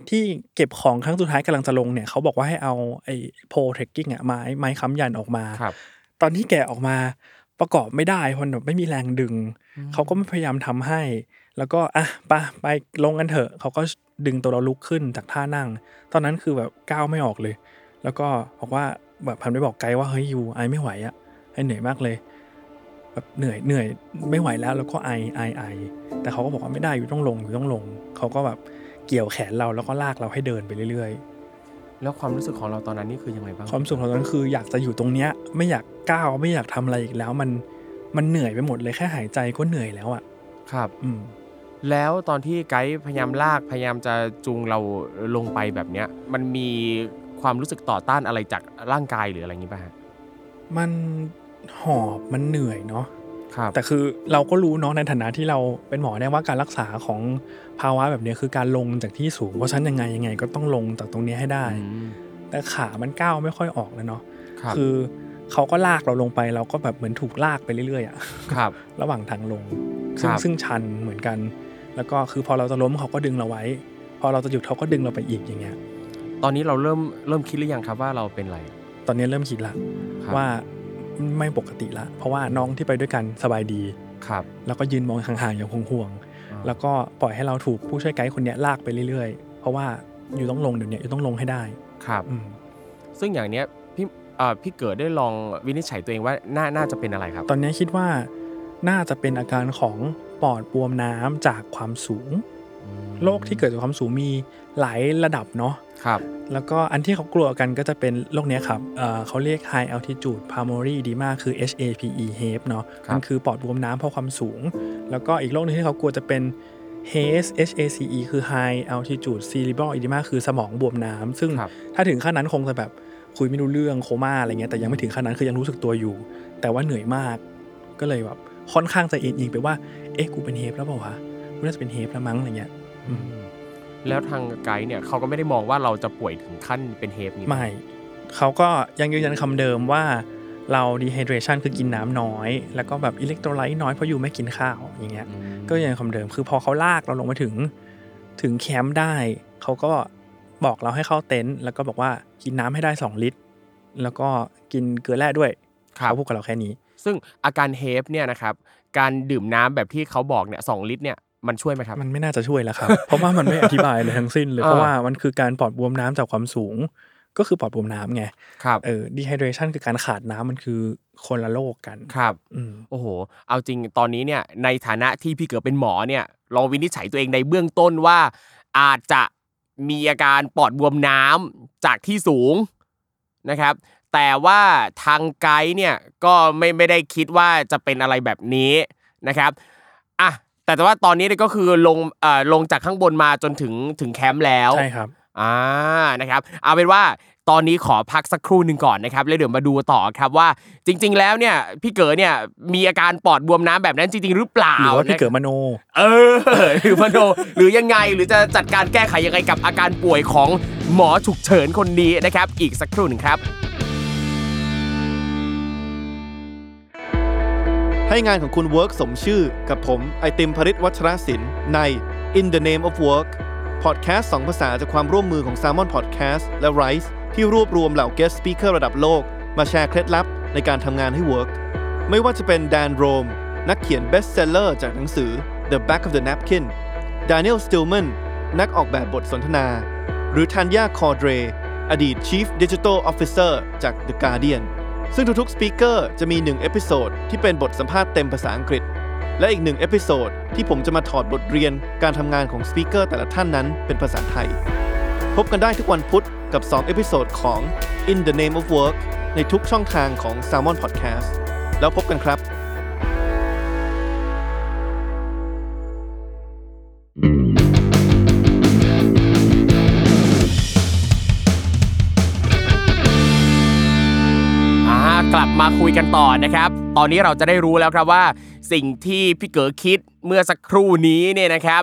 ที่เก็บของครั้งสุดท้ายกำลังจะลงเนี่ยเขาบอกว่าให้เอาไอ้ pole trekking อะไม้ไม้ค้ำยันออกมาครับตอนที่แกะออกมาประกอบไม่ได้เพราะแบบไม่มีแรงดึง เขาก็พยายามทำให้ แล้วก็อะไปไปลงกันเถอะเขาก็ดึงตัวเราลุกขึ้นจากท่านั่ง ตอนนั้นคือแบบก้าวไม่ออกเลย แล้วก็บอกว่าแบบพันไปบอกไกด์ว่าเฮ้ยยูไอไม่ไหวอะไอเหนื่อยมากเลยแบบเหนื่อยเหนื่อยไม่ไหวแล้วแล้วก็ไอไอไอแต่เขาก็บอกว่าไม่ได้อยู่ต้องลงอยู่ต้องลง เขาก็แบบเกี่ยวแขนเราแล้วก็ลากเราให้เดินไปเรื่อยแล้วความรู้สึกของเราตอนนั้นนี่คือยังไงบ้างๆความสุขของเราตอนนั้นคืออยากจะอยู่ตรงเนี้ยไม่อยากก้าวไม่อยากทำอะไรอีกแล้วมันมันเหนื่อยไปหมดเลยแค่หายใจก็เหนื่อยแล้วอะ ครับ อืม แล้วตอนที่ไกด์พยายามลากพยายามจะจูงเราลงไปแบบเนี้ย มันมีความรู้สึกต่อต้านอะไรจากร่างกายหรืออะไรอย่างนี้ป่ะฮะมันหอบมันเหนื่อยเนาะครับแต่คือเราก็รู้เนาะในฐานะที่เราเป็นหมอเนี่ยว่าการรักษาของภาวะแบบเนี้ยคือการลงจากที่สูงเพราะฉะนั้นยังไงยังไงก็ต้องลงจากตรงเนี้ยให้ได้อืมแต่ขามันก้าวไม่ค่อยออกแล้วเนาะครับคือเขาก็ลากเราลงไปเราก็แบบเหมือนถูกลากไปเรื่อยๆอะครับ ระหว่างทางลงซึ่งครับซึ่งชันเหมือนกัน แล้วก็คือพอเราจะล้มเขาก็ดึงเราไว้ พอเราจะหยุดเขาก็ดึงเราไปอีกอย่างเงี้ย ตอนนี้เราเริ่มเริ่มคิดหรือยังครับว่าเราเป็นอะไร ตอนนี้เริ่มคิดละครับว่าไม่ปกติละ เพราะว่าน้องที่ไปด้วยกันสบายดีครับ แล้วก็ยืนมองห่างๆอย่างห่วงๆอ่าแล้วก็ปล่อยให้เราถูกผู้ช่วยไกด์คนเนี้ยลากไปเรื่อยๆ เพราะว่าอยู่ต้องลงเดี๋ยวนี้อยู่ต้องลงให้ได้ครับอืมซึ่งอย่างเนี้ยพี่เอ่อพี่เกิดได้ลองวินิจฉัยตัวเองว่าน่าน่าจะเป็นอะไรครับ ตอนนี้คิดว่าน่าจะเป็นอาการของ ปอดบวมน้ำจากความสูง โรคที่เกิดจากความสูงมีหลายระดับเนาะครับ แล้วก็อันที่เขากลัวกันก็จะเป็นโรคเนี้ยครับเอ่อเขาเรียก high altitude pulmonary edema คือ HAPE HAPE เนาะครับมันคือปอดบวมน้ำเพราะความสูง แล้วก็อีกโรคหนึงที่เขากลัวจะเป็น HACE HACE คือ high altitude cerebral edema คือสมองบวมน้ำซึ่งครับถ้าถึงขั้นนั้นคงจะแบบคุยไม่รู้เรื่องโคม่าอะไรเงี้ยแต่ยังไม่ถึงขั้นนั้นคือยังรู้สึกตัวอยู่ แต่ว่าเหนื่อยมากก็เลยแบบ ค่อนข้างจะเอ็นอิงไปว่า เอ๊ะกูเป็นเฮฟแล้วเปล่าวะกูน่าจะเป็นเฮฟแล้วมั้งอะไรเงี้ยอืมแล้วทางไกด์เนี่ยเขาก็ไม่ได้มองว่าเราจะป่วยถึงขั้นเป็นเฮปนี้ไม่เขาก็ยังยืนยันคำเดิมว่าเรา dehydration คือกินน้ำน้อย แล้วก็แบบอิเล็กโทรไลต์น้อยเพราะอยู่ไม่กินข้าวอย่างเงี้ยอืมก็ยังคำเดิมคือพอเขาลากเราลงมาถึง ถึงแคมป์ได้เขาก็บอกเราให้เข้าเต็นท์แล้วก็บอกว่ากินน้ำให้ได้ 2 ลิตร แล้วก็กินเกลือแร่ด้วยครับเขาพูดกับเราแค่นี้ ซึ่งอาการเฮปเนี่ยนะครับการดื่มน้ำแบบที่เขาบอกเนี่ยสองลิตรเนี่ยมันช่วยไหมครับ มันไม่น่าจะช่วยแล้วครับ เพราะว่ามันไม่อธิบายเลยทั้งสิ้นเลยอ่าเพราะว่ามันคือการปอดบวมน้ำจากความสูง ก็คือปอดบวมน้ำไงครับเออ dehydration คือการขาดน้ำมันคือคนละโรคกันครับอืมโอ้โห เอาจริงตอนนี้เนี่ยในฐานะที่พี่เกิดเป็นหมอเนี่ยลองวินิจฉัยตัวเองในเบื้องต้นว่า อาจจะมีอาการปอดบวมน้ำจากที่สูงนะครับ แต่ว่าทางไกด์เนี่ยก็ไม่ไม่ได้คิดว่าจะเป็นอะไรแบบนี้นะครับอะแต่แต่ว่าตอนนี้เนี่ยก็คือลงเอ่อลงจากข้างบนมาจนถึงถึงแคมป์แล้วใช่ครับอ่านะครับ เอาเป็นว่าตอนนี้ขอพักสักครู่หนึ่งก่อนนะครับแล้วเดี๋ยวมาดูต่อครับว่าจริง ๆ แล้วเนี่ยพี่เก๋อเนี่ยมีอาการปอดบวมน้ำแบบนั้นจริง ๆ หรือเปล่าหรือว่าพี่นะเกิดมโน เออหรือมโนหรือยังไงหรือจะจัดการแก้ไขยังไงกับอาการป่วยของหมอฉุกเฉินคนนี้นะครับ อีกสักครู่หนึ่งครับ ให้งานของคุณเวิร์กสมชื่อกับผม ไอติมภริศวัชรศิลป์ใน In the Name of Work พอดแคสต์สองภาษาจากความร่วมมือของ Salmon Podcast และ Rise ที่รวบรวมเหล่า guest speaker ระดับโลก มาแชร์เคล็ดลับในการทำงานให้ work ไม่ว่าจะเป็นแดนโรม นักเขียน bestseller จากหนังสือ The Back of the Napkin Daniel Stillman นักออกแบบบทสนทนา หรือทันยาคอร์เดร อดีต Chief Digital Officer จาก The Guardian ซึ่งทุกๆ speaker จะมี1 episode ที่เป็นบทสัมภาษณ์เต็มภาษาอังกฤษ และอีกหนึ่ง episode ที่ผมจะมาถอดบทเรียนการทำงานของ speaker แต่ละท่านนั้นเป็นภาษาไทย พบกันได้ทุกวันพุธกับ2 episode ของ In the Name of Work ในทุกช่องทางของ Salmon Podcast แล้วพบกันครับ มาคุยกันต่อนะครับ ตอนนี้เราจะได้รู้แล้วครับว่าสิ่งที่พี่เก๋อคิดเมื่อสักครู่นี้เนี่ยนะครับ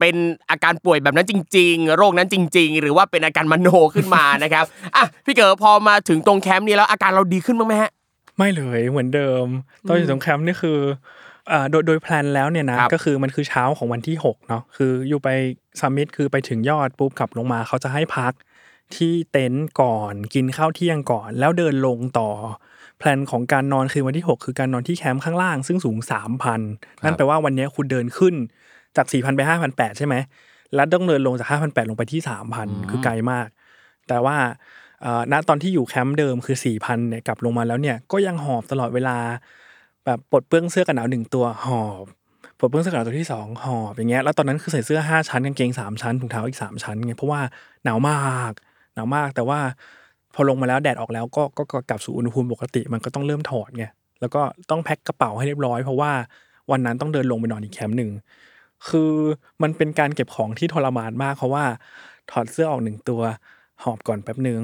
เป็นอาการป่วยแบบนั้นจริง ๆ โรคนั้นจริง ๆ หรือว่าเป็นอาการมโนขึ้นมานะครับอะพี่เก๋พอมาถึงตรงแคมป์นี้แล้วอาการเราดีขึ้นบ้างไหมฮะไม่เลยเหมือนเดิม ตอนอยู่ตรงแคมป์นี่คืออ่าโดยโดยแพลนแล้วเนี่ยนะครับก็คือมันคือเช้าของวันที่6เนาะคืออยู่ไป summit คือไปถึงยอดปุ๊บขับลงมาเขาจะให้พัก ที่เต็นท์ก่อนกินข้าวเที่ยงก่อน แล้วเดินลงต่อ แพลนของการนอนคือวันที่ 6 คือการนอนที่แคมป์ข้างล่างซึ่งสูง 3,000 นั่นแปลว่าวันนี้คุณเดินขึ้นจาก 4,000 ไป 5,800 ใช่ไหม แล้วต้องเดินลงจาก 5,800 ลงไปที่ 3,000 คือไกลมาก แต่ว่าเอ่อณตอนที่อยู่แคมป์เดิมคือ 4,000 เนี่ยกลับลงมาแล้วเนี่ยก็ยังหอบตลอดเวลาแบบปลดเปลื้องเสื้อกันหนาวหนึ่งตัวหอบปลดเปลื้องเสื้อกันหนาวตัวที่สองหอบอย่างเงี้ยแล้วตอนนั้นคือใส่เสื้อห้าชั้นกางเกงสามชั้นถุงเท้าอีกสามชั้นไงเพราะว่าหนาวมาก หนาวมาก แต่ว่าพอลงมาแล้วแดดออกแล้วก็ก็กลับสู่อุณหภูมิปกติมันก็ต้องเริ่มถอดไงแล้วก็ต้องแพ็คกระเป๋าให้เรียบร้อยเพราะว่าวันนั้นต้องเดินลงไปนอนอีกแคมป์หนึ่งคือมันเป็นการเก็บของที่ทรมานมาก เพราะว่าถอดเสื้อออกหนึ่งตัวหอบก่อนแป๊บหนึ่ง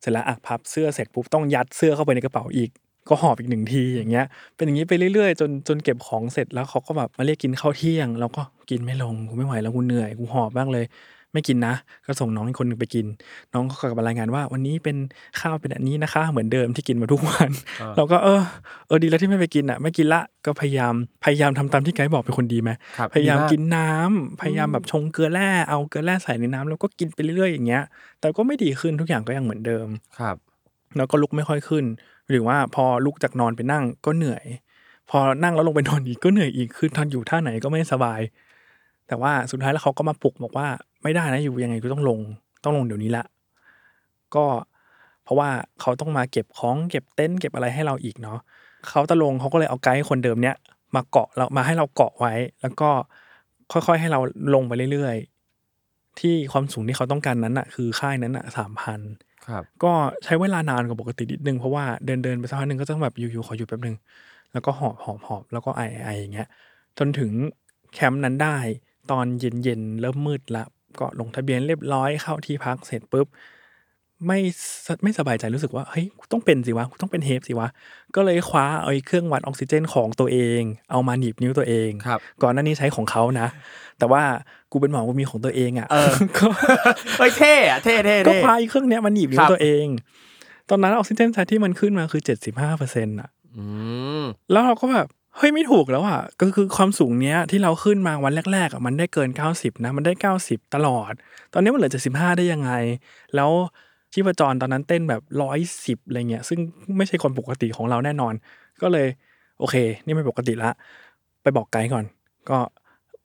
เสร็จแล้วอะพับเสื้อเสร็จปุ๊บต้องยัดเสื้อเข้าไปในกระเป๋าอีก ก็หอบอีกหนึ่งทีอย่างเงี้ย เป็นอย่างนี้ไปเรื่อยๆ จนจนเก็บของเสร็จแล้วเขาก็แบบมาเรียกกินข้าวเที่ยงเราก็กินไม่ลงกูไม่ไหวแล้วกูเหนื่อยกูหอบบ้างเลย ไม่กินนะ ก็ส่งน้องอีกคนหนึ่งไปกิน น้องก็กลับมารายงานว่า วันนี้เป็นข้าวเป็นอันนี้นะคะ เหมือนเดิมที่กินมาทุกวัน เราก็เออเออดีแล้วที่ไม่ไปกินอะ ไม่กินละก็พยายามพยายามทำตามที่ไกด์บอกเป็นคนดีไหมครับพยายามดีมากกินน้ำพยายามแบบชงเกลือแร่เอาเกลือแร่ใส่ในน้ำแล้วก็กินไปเรื่อยๆอย่างเงี้ย แต่ก็ไม่ดีขึ้นทุกอย่างก็ยังเหมือนเดิมครับแล้วก็ลุกไม่ค่อยขึ้น หรือว่าพอลุกจากนอนไปนั่งก็เหนื่อย พอนั่งแล้วลงไปนอนอีกก็เหนื่อยอีกคือทอนอยู่ท่าไหนก็ไม่สบาย แต่ว่าสุดท้ายแล้วเขาก็มาปลุกบอกว่าไม่ได้นะอยู่ยังไงก็ต้องลง ต้องลงเดี๋ยวนี้ละก็เพราะว่าเขาต้องมาเก็บของเก็บเต็นท์เก็บอะไรให้เราอีกเนาะเขาตะลงเขาก็เลยเอาไกด์คนเดิมเนี้ยมาเกาะเรามาให้เราเกาะไว้ แล้วก็ค่อยๆให้เราลงไปเรื่อยๆ ที่ความสูงที่เขาต้องการนั้นอะคือค่ายนั้นอะสามพันครับก็ใช้เวลานานกว่าปกตินิดนึงเพราะว่าเดินเดินไปสักพักหนึ่งก็ต้องแบบอยู่ๆขอหยุดแป๊บนึง แล้วก็หอบหอบหอบแล้วก็ไอไออย่างเงี้ยจนถึงแคมป์นั้นได้ ตอนเย็นเย็นๆเริ่มมืดละก็ลงทะเบียนเรียบร้อยเข้าที่พักเสร็จปุ๊บไม่สไม่สบายใจรู้สึกว่าเฮ้ยกูต้องเป็นสิวะกูต้องเป็นเฮฟสิวะ ก็เลยคว้าเอาไอ้เครื่องวัดออกซิเจนของตัวเอง เอามาหนีบนิ้วตัวเองครับก่อนหน้านี้ใช้ของเขานะ แต่ว่ากูเป็นหมอกูมีของตัวเองอะเออก็เฮ้ยเท่อะเท่เท่ก็เท่พาอีเครื่องเนี้ยมันหนีบนิ้ครัวบตัวเอง ตอนนั้นออกซิเจนไซที่มันขึ้นมาคือเจ็ดสิบห้าเปอร์เซ็นต์อะอืมแล้วเราก็แบบ เฮ้ยไม่ถูกแล้วอะก็คือความสูงเนี้ยที่เราขึ้นมาวันแรกๆอะมันได้เกินเก้าสิบนะ มันได้เก้าสิบตลอด ตอนนี้มันเหลือเจ็ดสิบห้าได้ยังไง แล้วชีพจรตอนนั้นเต้นแบบร้อยสิบอะไรเงี้ยซึ่งไม่ใช่คนปกติของเราแน่นอน ก็เลยโอเค นี่ไม่ปกติละ ไปบอกไกด์ก่อน ก็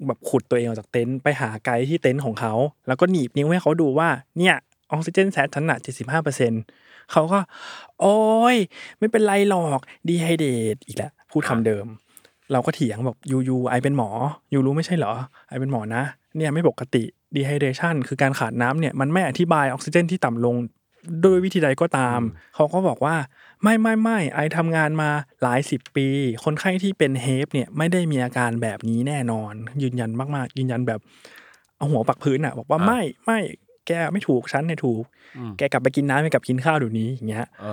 แบบขุดตัวเองออกจากเต็นท์ไปหาไกด์ที่เต็นท์ของเขา แล้วก็หนีบนิ้วให้เขาดูว่าเนี่ยออกซิเจน sat ฉันอะเจ็ดสิบห้าเปอร์เซ็นเขาก็ โอ้ย ไม่เป็นไรหรอกดีไฮเดตอีกแล้ว พูดคำเดิม เราก็เถียงบอก you you I เป็นหมอ you รู้ไม่ใช่เหรอ I เป็นหมอนะ เนี่ยไม่ปกติดีไฮเดชันคือการขาดน้ำเนี่ยมันไม่อธิบายออกซิเจนที่ต่ำลงด้วยวิธีใดก็ตาม เขาก็บอกว่าไม่ไม่ไม่ I ทำงานมาหลายสิบปี คนไข้ที่เป็นเฮฟเนี่ยไม่ได้มีอาการแบบนี้แน่นอน ยืนยันมากๆ ยืนยันแบบเอาหัวปักพื้นอะบอกว่าอะไม่ไม่ แกไม่ถูกฉันเนี่ยถูกอืมแกกลับไปกินน้ำไปกลับกินข้าวเดี๋ยวนี้อย่างเงี้ยเอ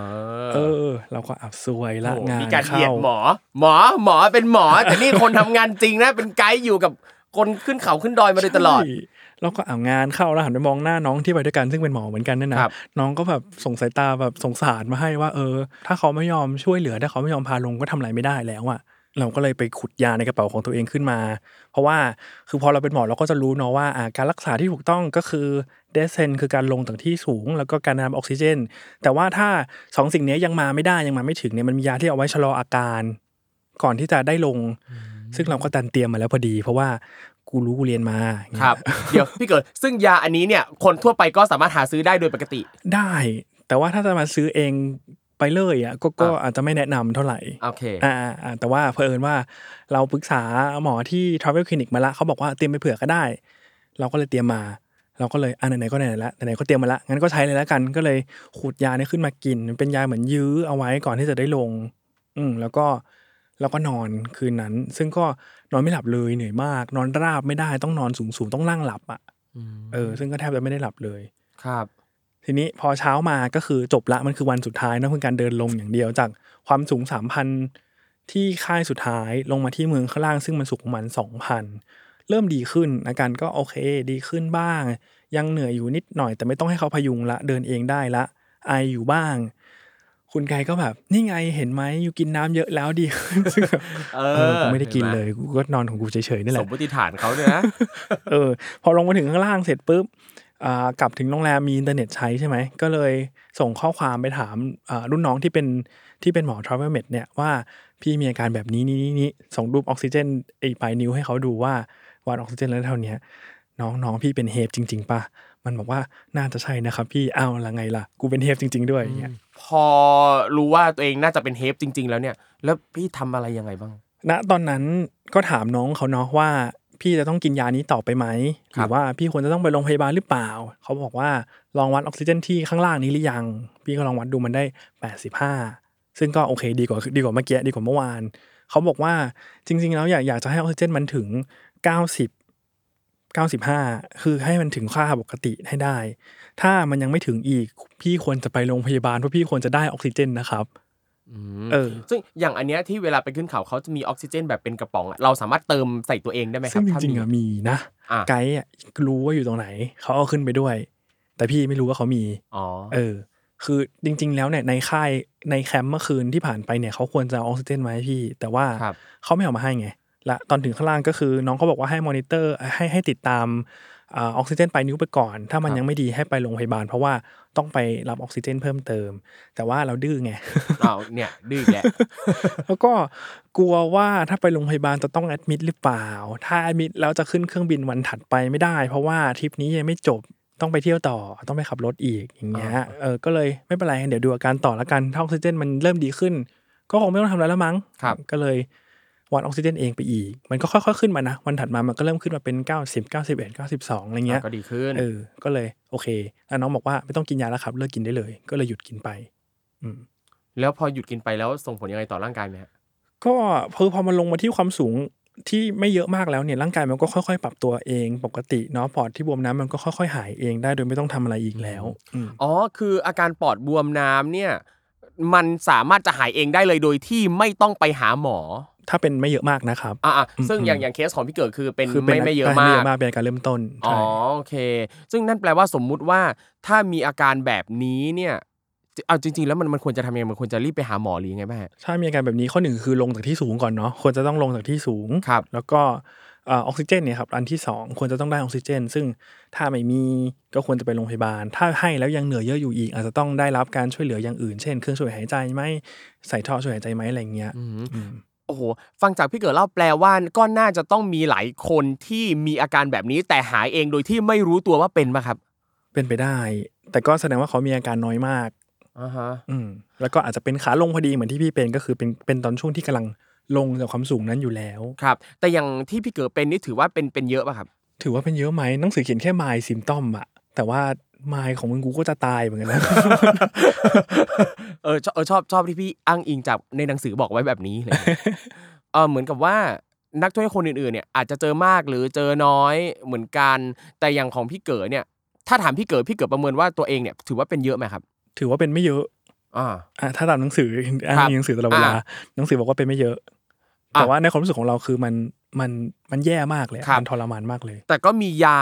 เอออเราก็อับซวยละโอ้โหงานมีการเหยียเข้าดหมอ หมอหมอเป็นหมอ แต่นี่คนทำงานจริงนะเป็นไกด์อยู่กับคนขึ้นเขาขึ้นดอยมาโดยตลอดใช่เราก็เอางานเข้าแล้วหันไปมองหน้าน้องที่ไปด้วยกันซึ่งเป็นหมอเหมือนกันนั่นนะครับน้องก็แบบส่งสายตาแบบสงสารมาให้ว่า เออ ถ้าเขาไม่ยอมช่วยเหลือถ้าเขาไม่ยอมพาลงก็ทำอะไรไม่ได้แล้วอะเราก็เลยไปขุดยาในกระเป๋าของตัวเองขึ้นมา เพราะว่าคือพอเราเป็นหมอเราก็จะรู้เนาะว่าอ่าการรักษาที่ถูกต้องก็คือ เดซเซนคือการลงจากที่สูง แล้วก็การนำออกซิเจน แต่ว่าถ้าสองสิ่งนี้ยังมาไม่ได้ยังมาไม่ถึงเนี่ยมันมียาที่เอาไว้ชะลออาการ ก่อนที่จะได้ลง ซึ่งเราก็ดันเตรียมมาแล้วพอดี เพราะว่ากูรู้กูเรียนมาอย่างเงี้ยครับ เดี๋ยวพี่เกิดซึ่งยาอันนี้เนี่ย คนทั่วไปก็สามารถหาซื้อได้โดยปกติ ได้ แต่ว่าถ้าจะมาซื้อเองไปเลยอะก็ก็อะอาจจะไม่แนะนำเท่าไหร่โอเคอ่าอ่าแต่ว่าเผอิญว่าเราปรึกษาหมอที่ Travel Clinic มาละเขาบอกว่าเตรียมไปเผื่อก็ได้ เราก็เลยเตรียมมา เราก็เลยอ่าไหนๆก็ไหนๆละไหนๆก็เตรียมมาละงั้นก็ใช้เลยแล้วกัน ก็เลยขูดยาเนี่ยขึ้นมากิน เป็นยาเหมือนยื้อเอาไว้ก่อนที่จะได้ลง อืมแล้วก็แล้วก็นอนคืนนั้น ซึ่งก็นอนไม่หลับเลยเหนื่อยมาก นอนราบไม่ได้ต้องนอนสูงๆต้องนั่งหลับอะเออ ซึ่งก็แทบจะไม่ได้หลับเลยครับ ทีนี้พอเช้ามาก็คือจบละมันคือวันสุดท้ายเนอะคือการเดินลงอย่างเดียวจากความสูงสามพันที่ค่ายสุดท้ายลงมาที่เมืองข้างล่าง ซึ่งมันสูงประมาณสองพัน เริ่มดีขึ้นอาการก็โอเค ดีขึ้นบ้าง ยังเหนื่อยอยู่นิดหน่อย แต่ไม่ต้องให้เขาพยุงละเดินเองได้ละไออยู่บ้าง คุณไกด์ก็แบบ นี่ไงเห็นไหมอยู่กินน้ำเยอะแล้วดีขึ้นซึ่งแบบเอเออกูไม่ได้กินเลยกูก็นอนของกูเฉยๆนี่แหละสมมติฐานเขาเนี่ยนะเออ พอลงมาถึงข้างล่างเสร็จปุ๊บอ่ากลับถึงโรงแรมมีอินเทอร์เน็ตใช้ใช่ไหม ก็เลยส่งข้อความไปถามอ่ารุ่นน้องที่เป็นที่เป็นหมอ travel med เนี่ยว่าพี่มีอาการแบบนี้นี้นี้นี้ส่งรูปออกซิเจนไอ้ปลายนิ้วให้เขาดูว่า วัดออกซิเจนแล้วเท่าเนี้ยน้องน้องพี่เป็นเฮฟจริง ๆป่ะมันบอกว่าน่าจะใช่นะครับพี่อ้าวละไงล่ะ กูเป็นเฮฟจริง ๆ ด้วยอย่างเงี้ยพอรู้ว่าตัวเองน่าจะเป็นเฮฟจริง ๆ แล้วเนี่ย แล้วพี่ทำอะไรยังไงบ้าง ณตอนนั้นก็ถามน้องเขาเนาะว่าพี่จะต้องกินยานี้ต่อไปไหมหครัรืบอว่าพี่ควรจะต้องไปโรงพยาบาลหรือเปล่า เขาบอกว่าลองวัดออกซิเจนที่ข้างล่างนี้หรือยัง พี่ก็ลองวัดดูมันได้ 85 ซึ่งก็โอเคดีกว่าดีกว่าเมื่อกี้ดีกว่าเมื่อวาน เขาบอกว่าจริง ๆ แล้วอยากอยากจะให้ออกซิเจนมันถึง 90 95 คือให้มันถึงค่าปกติให้ได้ ถ้ามันยังไม่ถึงอีก พี่ควรจะไปโรงพยาบาลเพราะพี่ควรจะได้ออกซิเจนนะครับเออ ซึ่งอย่างอันเนี้ยที่เวลาไปขึ้นเขาเขาจะมีออกซิเจนแบบเป็นกระป๋องอะเราสามารถเติมใส่ตัวเองได้ไหมครัซึ่บงจถ้าริงๆมีอะมีนะอะไกด์อะรู้ว่าอยู่ตรงไหน เขาเอาขึ้นไปด้วย แต่พี่ไม่รู้ว่าเขามีอ๋อเออ คือจริง ๆ แล้วเนี่ยในค่ายในแคมป์เมื่อคืนที่ผ่านไปเนี่ยเขาควรจะเอาออกซิเจนมาให้พี่ แต่ว่าครับเขาไม่เอามาให้ไง และตอนถึงข้างล่างก็คือ น้องเขาบอกว่าให้มอนิเตอร์ให้ให้ติดตามอ่าออกซิเจนปลายนิ้วไปก่อน ถ้ามันครับยังไม่ดีให้ไปโรงพยาบาล เพราะว่าต้องไปรับออกซิเจนเพิ่มเติม แต่ว่าเราดื้อไงอ้าวเนี่ยดื้ออีกแหละแล้วก็กลัวว่าถ้าไปโรงพยาบาลจะต้อง admit หรือเปล่า ถ้า admit แล้วจะขึ้นเครื่องบินวันถัดไปไม่ได้ เพราะว่าทริปนี้ยังไม่จบต้องไปเที่ยวต่อต้องไปขับรถอีกอย่างเงี้ยอ่าเออก็เลยไม่เป็นไรเดี๋ยวดูอาการต่อแล้วกันถ้าออกซิเจนมันเริ่มดีขึ้น ก็คงไม่ต้องทำอะไรแล้วมั้งครับก็เลย วัดออกซิเจนเองไปอีก มันก็ค่อยๆขึ้นมานะ วันถัดมามันก็เริ่มขึ้นมาเป็น 90 91 92อะไรเงี้ยก็ดีขึ้นเออก็เลยโอเคแล้วน้องบอกว่าไม่ต้องกินยาแล้วครับ เลิกกินได้เลย ก็เลยหยุดกินไป อืมแล้วพอหยุดกินไปแล้วส่งผลยังไงต่อร่างกายไหมฮะก็คือพอมันลงมาที่ความสูงที่ไม่เยอะมากแล้วเนี่ยร่างกายมันก็ค่อยๆ ปรับตัวเองปกติเนาะปอดที่บวมน้ำมันก็ค่อยๆ หายเองได้โดยไม่ต้องทำอะไรอีกแล้วอืมอ๋อคืออาการปอดบวมน้ำเนี่ย มันสามารถจะหายเองได้เลยโดยที่ไม่ต้องไปหาหมอ ถ้าเป็นไม่เยอะมากนะครับอ่าซึ่งอืมอย่างอย่างเคสของพี่เกิดคือเป็นคือไม่ไม่เยอะมากมากเป็นการเริ่มต้นอ๋อใช่โอเค ซึ่งนั่นแปลว่าสมมุติว่าถ้ามีอาการแบบนี้เนี่ยเอาจริงๆแล้วมันมันควรจะทำยังไงมันควรจะรีบไปหาหมอหรือยังไงบ้างฮะถ้ามีอาการแบบนี้ข้อหนึ่งคือลงจากที่สูงก่อนเนาะควรจะต้องลงจากที่สูงครับแล้วก็เออออกซิเจนเนี่ยครับอันที่สองควรจะต้องได้ออกซิเจน ซึ่งถ้าไม่มีก็ควรจะไปโรงพยาบาล ถ้าให้แล้วยังเหนื่อยเยอะอยู่อีก อาจจะต้องได้รับการช่วยเหลืออย่างอื่น เช่น เครื่องช่วยหายใจไหมใส่ท่อช่วยหายใจไหมอะไรอย่างเงี้ยอืมอืม โอ้โหฟังจากพี่เกิดเล่าแปลว่าก็น่าจะต้องมีหลายคนที่มีอาการแบบนี้ แต่หายเองโดยที่ไม่รู้ตัวว่าเป็นป่ะครับ เป็นไปได้ แต่ก็แสดงว่าเขามีอาการน้อยมากอ่าฮะอืมแล้วก็อาจจะเป็นขาลงพอดีเหมือนที่พี่เป็นก็คือเป็นเป็นตอนช่วงที่กำลังลงจากความสูงนั้นอยู่แล้วครับ แต่อย่างที่พี่เกิดเป็นนี่ถือว่าเป็นเป็นเยอะป่ะครับ ถือว่าเป็นเยอะไหมหนังสือเขียนแค่ my symptom อะแต่ว่า my ของมึงกูก็จะตายเหมือนกันนะเออชอบเออชอบชอบที่พี่อ้างอิงจากในหนังสือบอกไว้แบบนี้เลยเออเหมือนกับว่านักท่องเที่ยวคนอื่นๆเนี่ยอาจจะเจอมากหรือเจอน้อยเหมือนกัน แต่อย่างของพี่เก๋เนี่ย ถ้าถามพี่เก๋พี่เก๋ประเมินว่าตัวเองเนี่ยถือว่าเป็นเยอะไหมครับ ถือว่าเป็นไม่เยอะอ่าอะถ้าตามหนังสืออ้างอิงหนังสือตลอดเวลาอ่าหนังสือบอกว่าเป็นไม่เยอะอะแต่ว่าในความรู้สึกของเราคือมัน มันมันแย่มากเลยอะครับมันทรมานมากเลย แต่ก็มียา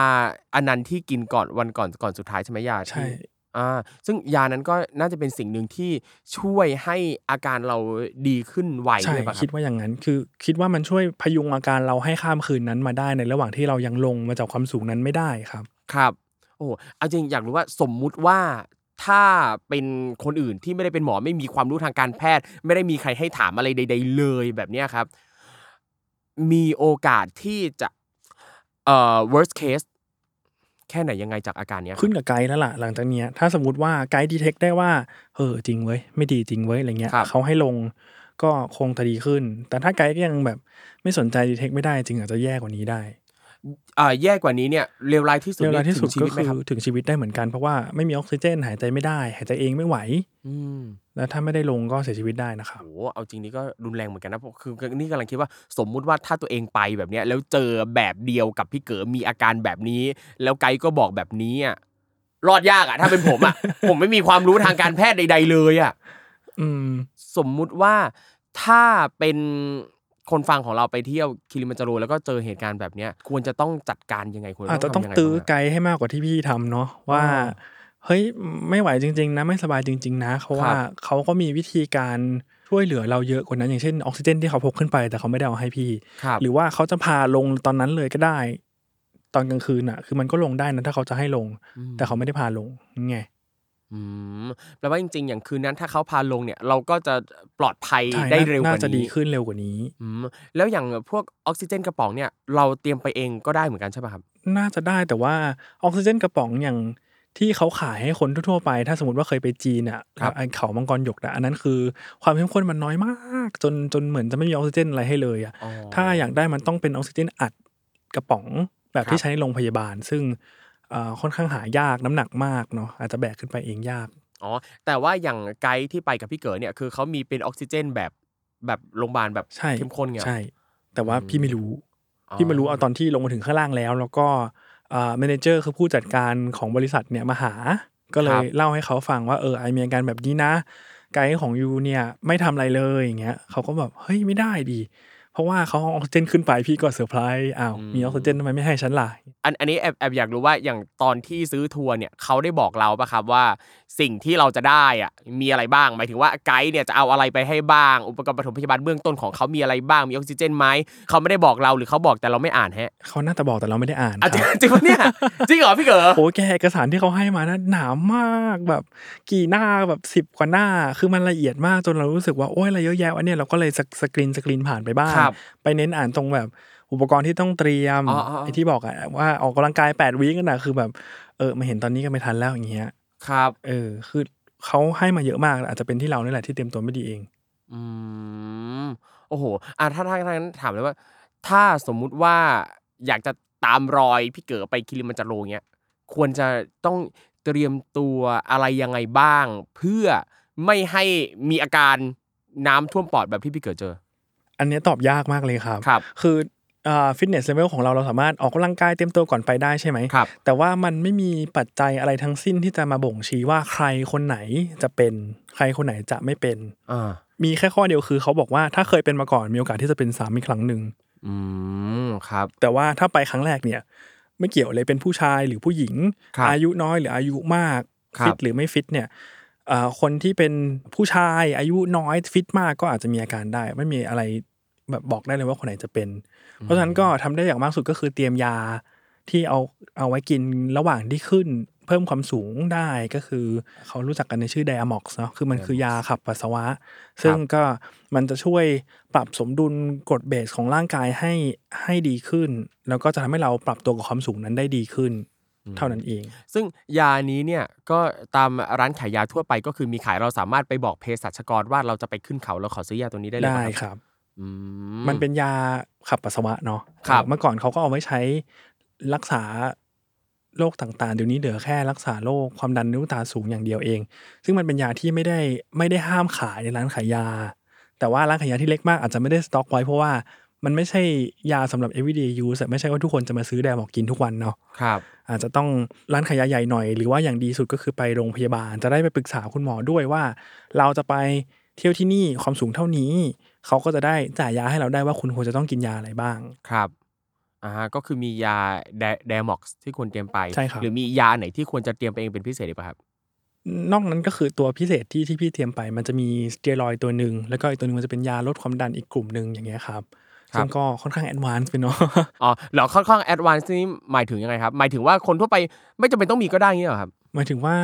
อันนั้นที่กินก่อนวันก่อนก่อนสุดท้ายใช่ไหมยาที่ใช่อ่าซึ่งยานั้นก็น่าจะเป็นสิ่งหนึ่งที่ช่วยให้อาการเราดีขึ้นไวใช่ด้วยป่ะคคิรัดบว่าอย่างนั้นคือคิดว่ามันช่วยพยุงอาการเราให้ข้ามคืนนั้นมาได้ในระหว่างที่เรายังลงมาจากความสูงนั้นไม่ได้ครับครับโอ้เอาจริงอยากรู้ว่าสมมุติว่าถ้าเป็นคนอื่นที่ไม่ได้เป็นหมอไม่มีความรู้ทางการแพทย์ ไม่ได้มีใครให้ถามอะไรใด ๆ เลยแบบเนี้ยครับ มีโอกาสที่จะเอ่อ worst case แค่ไหนยังไงจากอาการเนี้ยครับขึ้นกับไกด์แล้วล่ะหลังจากเนี้ยถ้าสมมติว่าไกด์ดีเทคได้ว่าเออจริงเว้ยไม่ดีจริงเว้ยอะไรเงี้ยครับ เขาให้ลงก็คงจะดีขึ้น แต่ถ้าไกด์ก็ยังแบบไม่สนใจดีเทคไม่ได้จริงอาจจะแย่กว่านี้ได้ อ่าแย่กว่านี้เนี่ยเลวร้ายที่สุดเร็วร้ายที่สุดถึงชีก็วิตไหมคืครับอถึงชีวิตได้เหมือนกันเพราะว่าไม่มีออกซิเจน หายใจไม่ได้ หายใจเองไม่ไหว อืมแล้วถ้าไม่ได้ลงก็เสียชีวิตได้นะครับโอ้เอาจริงนี่ก็รุนแรงเหมือนกันนะเพราะคือนี่กำลังคิดว่าสมมุติว่าถ้าตัวเองไปแบบเนี้ยแล้วเจอแบบเดียวกับพี่เก๋มีอาการแบบนี้ แล้วไกด์ก็บอกแบบนี้อะรอดยากอะถ้าเป็นผมอะผมไม่มีความรู้ทางการแพทย์ใด ๆ เลยอะอืมสมมุติว่าถ้าเป็น คนฟังของเราไปเที่ยวคิริมันจาโรแล้วก็เจอเหตุการณ์แบบเนี้ยควรจะต้องจัดการยังไงควรอาจจะต้องทำยังไงตื้อบ้างะไกด์ให้มากกว่าที่พี่ทำเนาะว่าอ่า เฮ้ยไม่ไหวจริง ๆ นะไม่สบายจริง ๆ นะเพราะว่าครับเขาก็มีวิธีการช่วยเหลือเราเยอะกว่านั้นอย่างเช่นออกซิเจนที่เขาพกขึ้นไปแต่เขาไม่ได้เอาให้พี่ครับหรือว่าเขาจะพาลงตอนนั้นเลยก็ได้ ตอนกลางคืนอะ คือมันก็ลงได้นะถ้าเขาจะให้ลง แต่เขาไม่ได้พาลงนี่ไง อืมแปลว่าจริง ๆ อย่างคืนนั้นถ้าเขาพาลงเนี่ยเราก็จะปลอดภัยใช่ได้น่าเร็วกน่าว่าจะดีนี้ขึ้นเร็วกว่านี้ อืมแล้วอย่างพวกออกซิเจนกระป๋องเนี่ยเราเตรียมไปเองก็ได้เหมือนกันใช่ป่ะครับ น่าจะได้แต่ว่าออกซิเจนกระป๋องอย่างที่เขาขายให้คนทั่วๆไป ถ้าสมมติว่าเคยไปจีนอะครับ ไอเขามังกรหยกอะอันนั้นคือความเข้มข้นมันน้อยมาก จนจนเหมือนจะไม่มีออกซิเจนอะไรให้เลยอะอ๋อถ้าอยากได้มันต้องเป็นออกซิเจนอัดกระป๋องแบบครัที่บใช้ในโรงพยาบาล ซึ่งเอ่อ ค่อนข้างหายากน้ำหนักมากเนาะอาจจะแบกขึ้นไปเองยากอ๋อแต่ว่าอย่างไกด์ที่ไปกับพี่เก๋อเนี่ยคือเขามีเป็นออกซิเจนแบบแบบโรงพยาบาลแบบใช่เข้มข้นไงใช่ แต่ว่าอืมพี่ไม่รู้อ๋อพี่มารู้เอาตอนที่ลงมาถึงข้างล่างแล้ว แล้วก็ manager คือผู้จัดการของบริษัทเนี่ยมาหา ก็เลยเล่าให้เขาฟังว่าเออ I มีอาการแบบนี้นะไกด์ของ you เนี่ยไม่ทำอะไรเลยอย่างเงี้ยเขาก็แบบเฮ้ยไม่ได้ดี เพราะว่าเขาเอาออกซิเจนขึ้นไปพี่ก็เซอร์ไพรส์อ้าวมีออกซิเจนทำไมไม่ให้ฉันล่ะอันอันนี้แอบแอบอยากรู้ว่าอย่างตอนที่ซื้อทัวร์เนี่ยเขาได้บอกเราปะครับว่าสิ่งที่เราจะได้อะมีอะไรบ้าง หมายถึงว่าไกด์เนี่ยจะเอาอะไรไปให้บ้าง อุปกรณ์ปฐมพยาบาลเบื้องต้นของเขามีอะไรบ้างมีออกซิเจนไหมเขาไม่ได้บอกเราหรือเขาบอกแต่เราไม่อ่านแฮะเขาน่าจะบอกแต่เราไม่ได้อ่านอะคจริงรับจริงปะเนี่ยจริงเหรอพี่เก๋อโอ้แกเอกสารที่เขาให้มานะหนามากแบบกี่หน้าแบบสิบ10กว่าหน้าคือมันละเอียดมากจนเรารู้สึกว่าโอ้ยอะไรเยอะแยะวะเนี่ยเราก็เลยสกสกรีนสกรีนผ่านไปบ้างครับไปเน้นอ่านตรงแบบอุปกรณ์ที่ต้องเตรียมอ๋ออ๋ออ๋อไอ้ที่บอกอะว่าออกกำลังกาย8วีกันนะคือแบบ เออมาเห็นตอนนี้ก็ไม่ทันแล้วอย่างเงี้ยครับ เออ คือเขาให้มาเยอะมากอาจจะเป็นที่เรานี่แหละที่เตรียมตัวไม่ดีเอง อืมโอ้โหอะถ้าถ้าถ้างั้นถามเลยว่า ถ้าสมมุติว่าอยากจะตามรอยพี่เก๋อไปคิริมันจาโรเงี้ยควรจะต้องเตรียมตัวอะไรยังไงบ้าง เพื่อไม่ให้มีอาการน้ำท่วมปอดแบบที่พี่เก๋อเจอ อันเนี้ยตอบยากมากเลยครับครับ คือfitness level ของเราเราสามารถออกกำลังกายเตรียมตัวก่อนไปได้ใช่ไหมครับแต่ว่ามันไม่มีปัจจัยอะไรทั้งสิ้นที่จะมาบ่งชี้ว่าใครคนไหนจะเป็นใครคนไหนจะไม่เป็นอ่ามีแค่ข้อเดียวคือเขาบอกว่าถ้าเคยเป็นมาก่อนมีโอกาสที่จะเป็นซ้ำอีกครั้งหนึ่งอืมครับ แต่ว่าถ้าไปครั้งแรกเนี่ย ไม่เกี่ยวเลยเป็นผู้ชายหรือผู้หญิงครับอายุน้อยหรืออายุมากครับฟิตหรือไม่ฟิตเนี่ยเอ่อ คนที่เป็นผู้ชายอายุน้อยฟิตมากก็อาจจะมีอาการได้ ไม่มีอะไรแบบบอกได้เลยว่าคนไหนจะเป็น เพราะฉะนั้นก็ทำได้อย่างมากสุดก็คือเตรียมยาที่เอาเอาไว้กินระหว่างที่ขึ้น เพิ่มความสูงได้ก็คือเขารู้จักกันในชื่อไดอะม็อกซ์เนาะคือมันคือยาขับปัสสาวะ ซึ่งก็มันจะช่วยปรับสมดุลกรดเบสของร่างกายให้ให้ดีขึ้น แล้วก็จะทำให้เราปรับตัวกับความสูงนั้นได้ดีขึ้น เท่านั้นเอง ซึ่งยานี้เนี่ยก็ตามร้านขายยาทั่วไปก็คือมีขายเราสามารถไปบอกเภสัชกรว่าเราจะไปขึ้นเขาเราขอซื้อยาตัวนี้ได้เลยได้ปะครับอืมันเป็นยาขับปัสสาวะเนาะครับเมื่อก่อนเขาก็เอาไว้ใช้รักษาโรคต่างๆ เดี๋ยวนี้เหลือแค่รักษาโรคความดันนิ้วตาสูงอย่างเดียวเอง ซึ่งมันเป็นยาที่ไม่ได้ไม่ได้ห้ามขายในร้านขายยา แต่ว่าร้านขายยาที่เล็กมากอาจจะไม่ได้สต็อกไว้เพราะว่า มันไม่ใช่ยาสำหรับ everyday use อะไม่ใช่ว่าทุกคนจะมาซื้อแดมออกกินทุกวันเนาะครับ อาจจะต้องร้านขายยาใหญ่หน่อย หรือว่าอย่างดีสุดก็คือไปโรงพยาบาล จะได้ไปปรึกษาคุณหมอด้วยว่า เราจะไปเที่ยวที่นี่ความสูงเท่านี้ เขาก็จะได้จ่ายยาให้เราได้ว่าคุณควรจะต้องกินยาอะไรบ้างครับอ่าก็คือมียา Diamox ที่ควรเตรียมไปใช่ครับหรือมียาไหนที่ควรจะเตรียมไปเองเป็นพิเศษหรือเปล่าครับนอกนั้นก็คือตัวพิเศษที่ที่พี่เตรียมไป มันจะมีสเตียรอยด์ตัวหนึ่งแล้วก็อีกตัวหนึ่งมันจะเป็นยาลดความดันอีกกลุ่มหนึ่งอย่างเงี้ยครับครับ ซึ่งก็ค่อนข้าง advance ไปเนาะอ๋อแล้วค่อนข้าง advance นี่หมายถึงยังไงครับ หมายถึงว่าคนทั่วไปไม่จำเป็นต้องมีก็ได้เงี้ยเหรอครับ หมายถึงว่า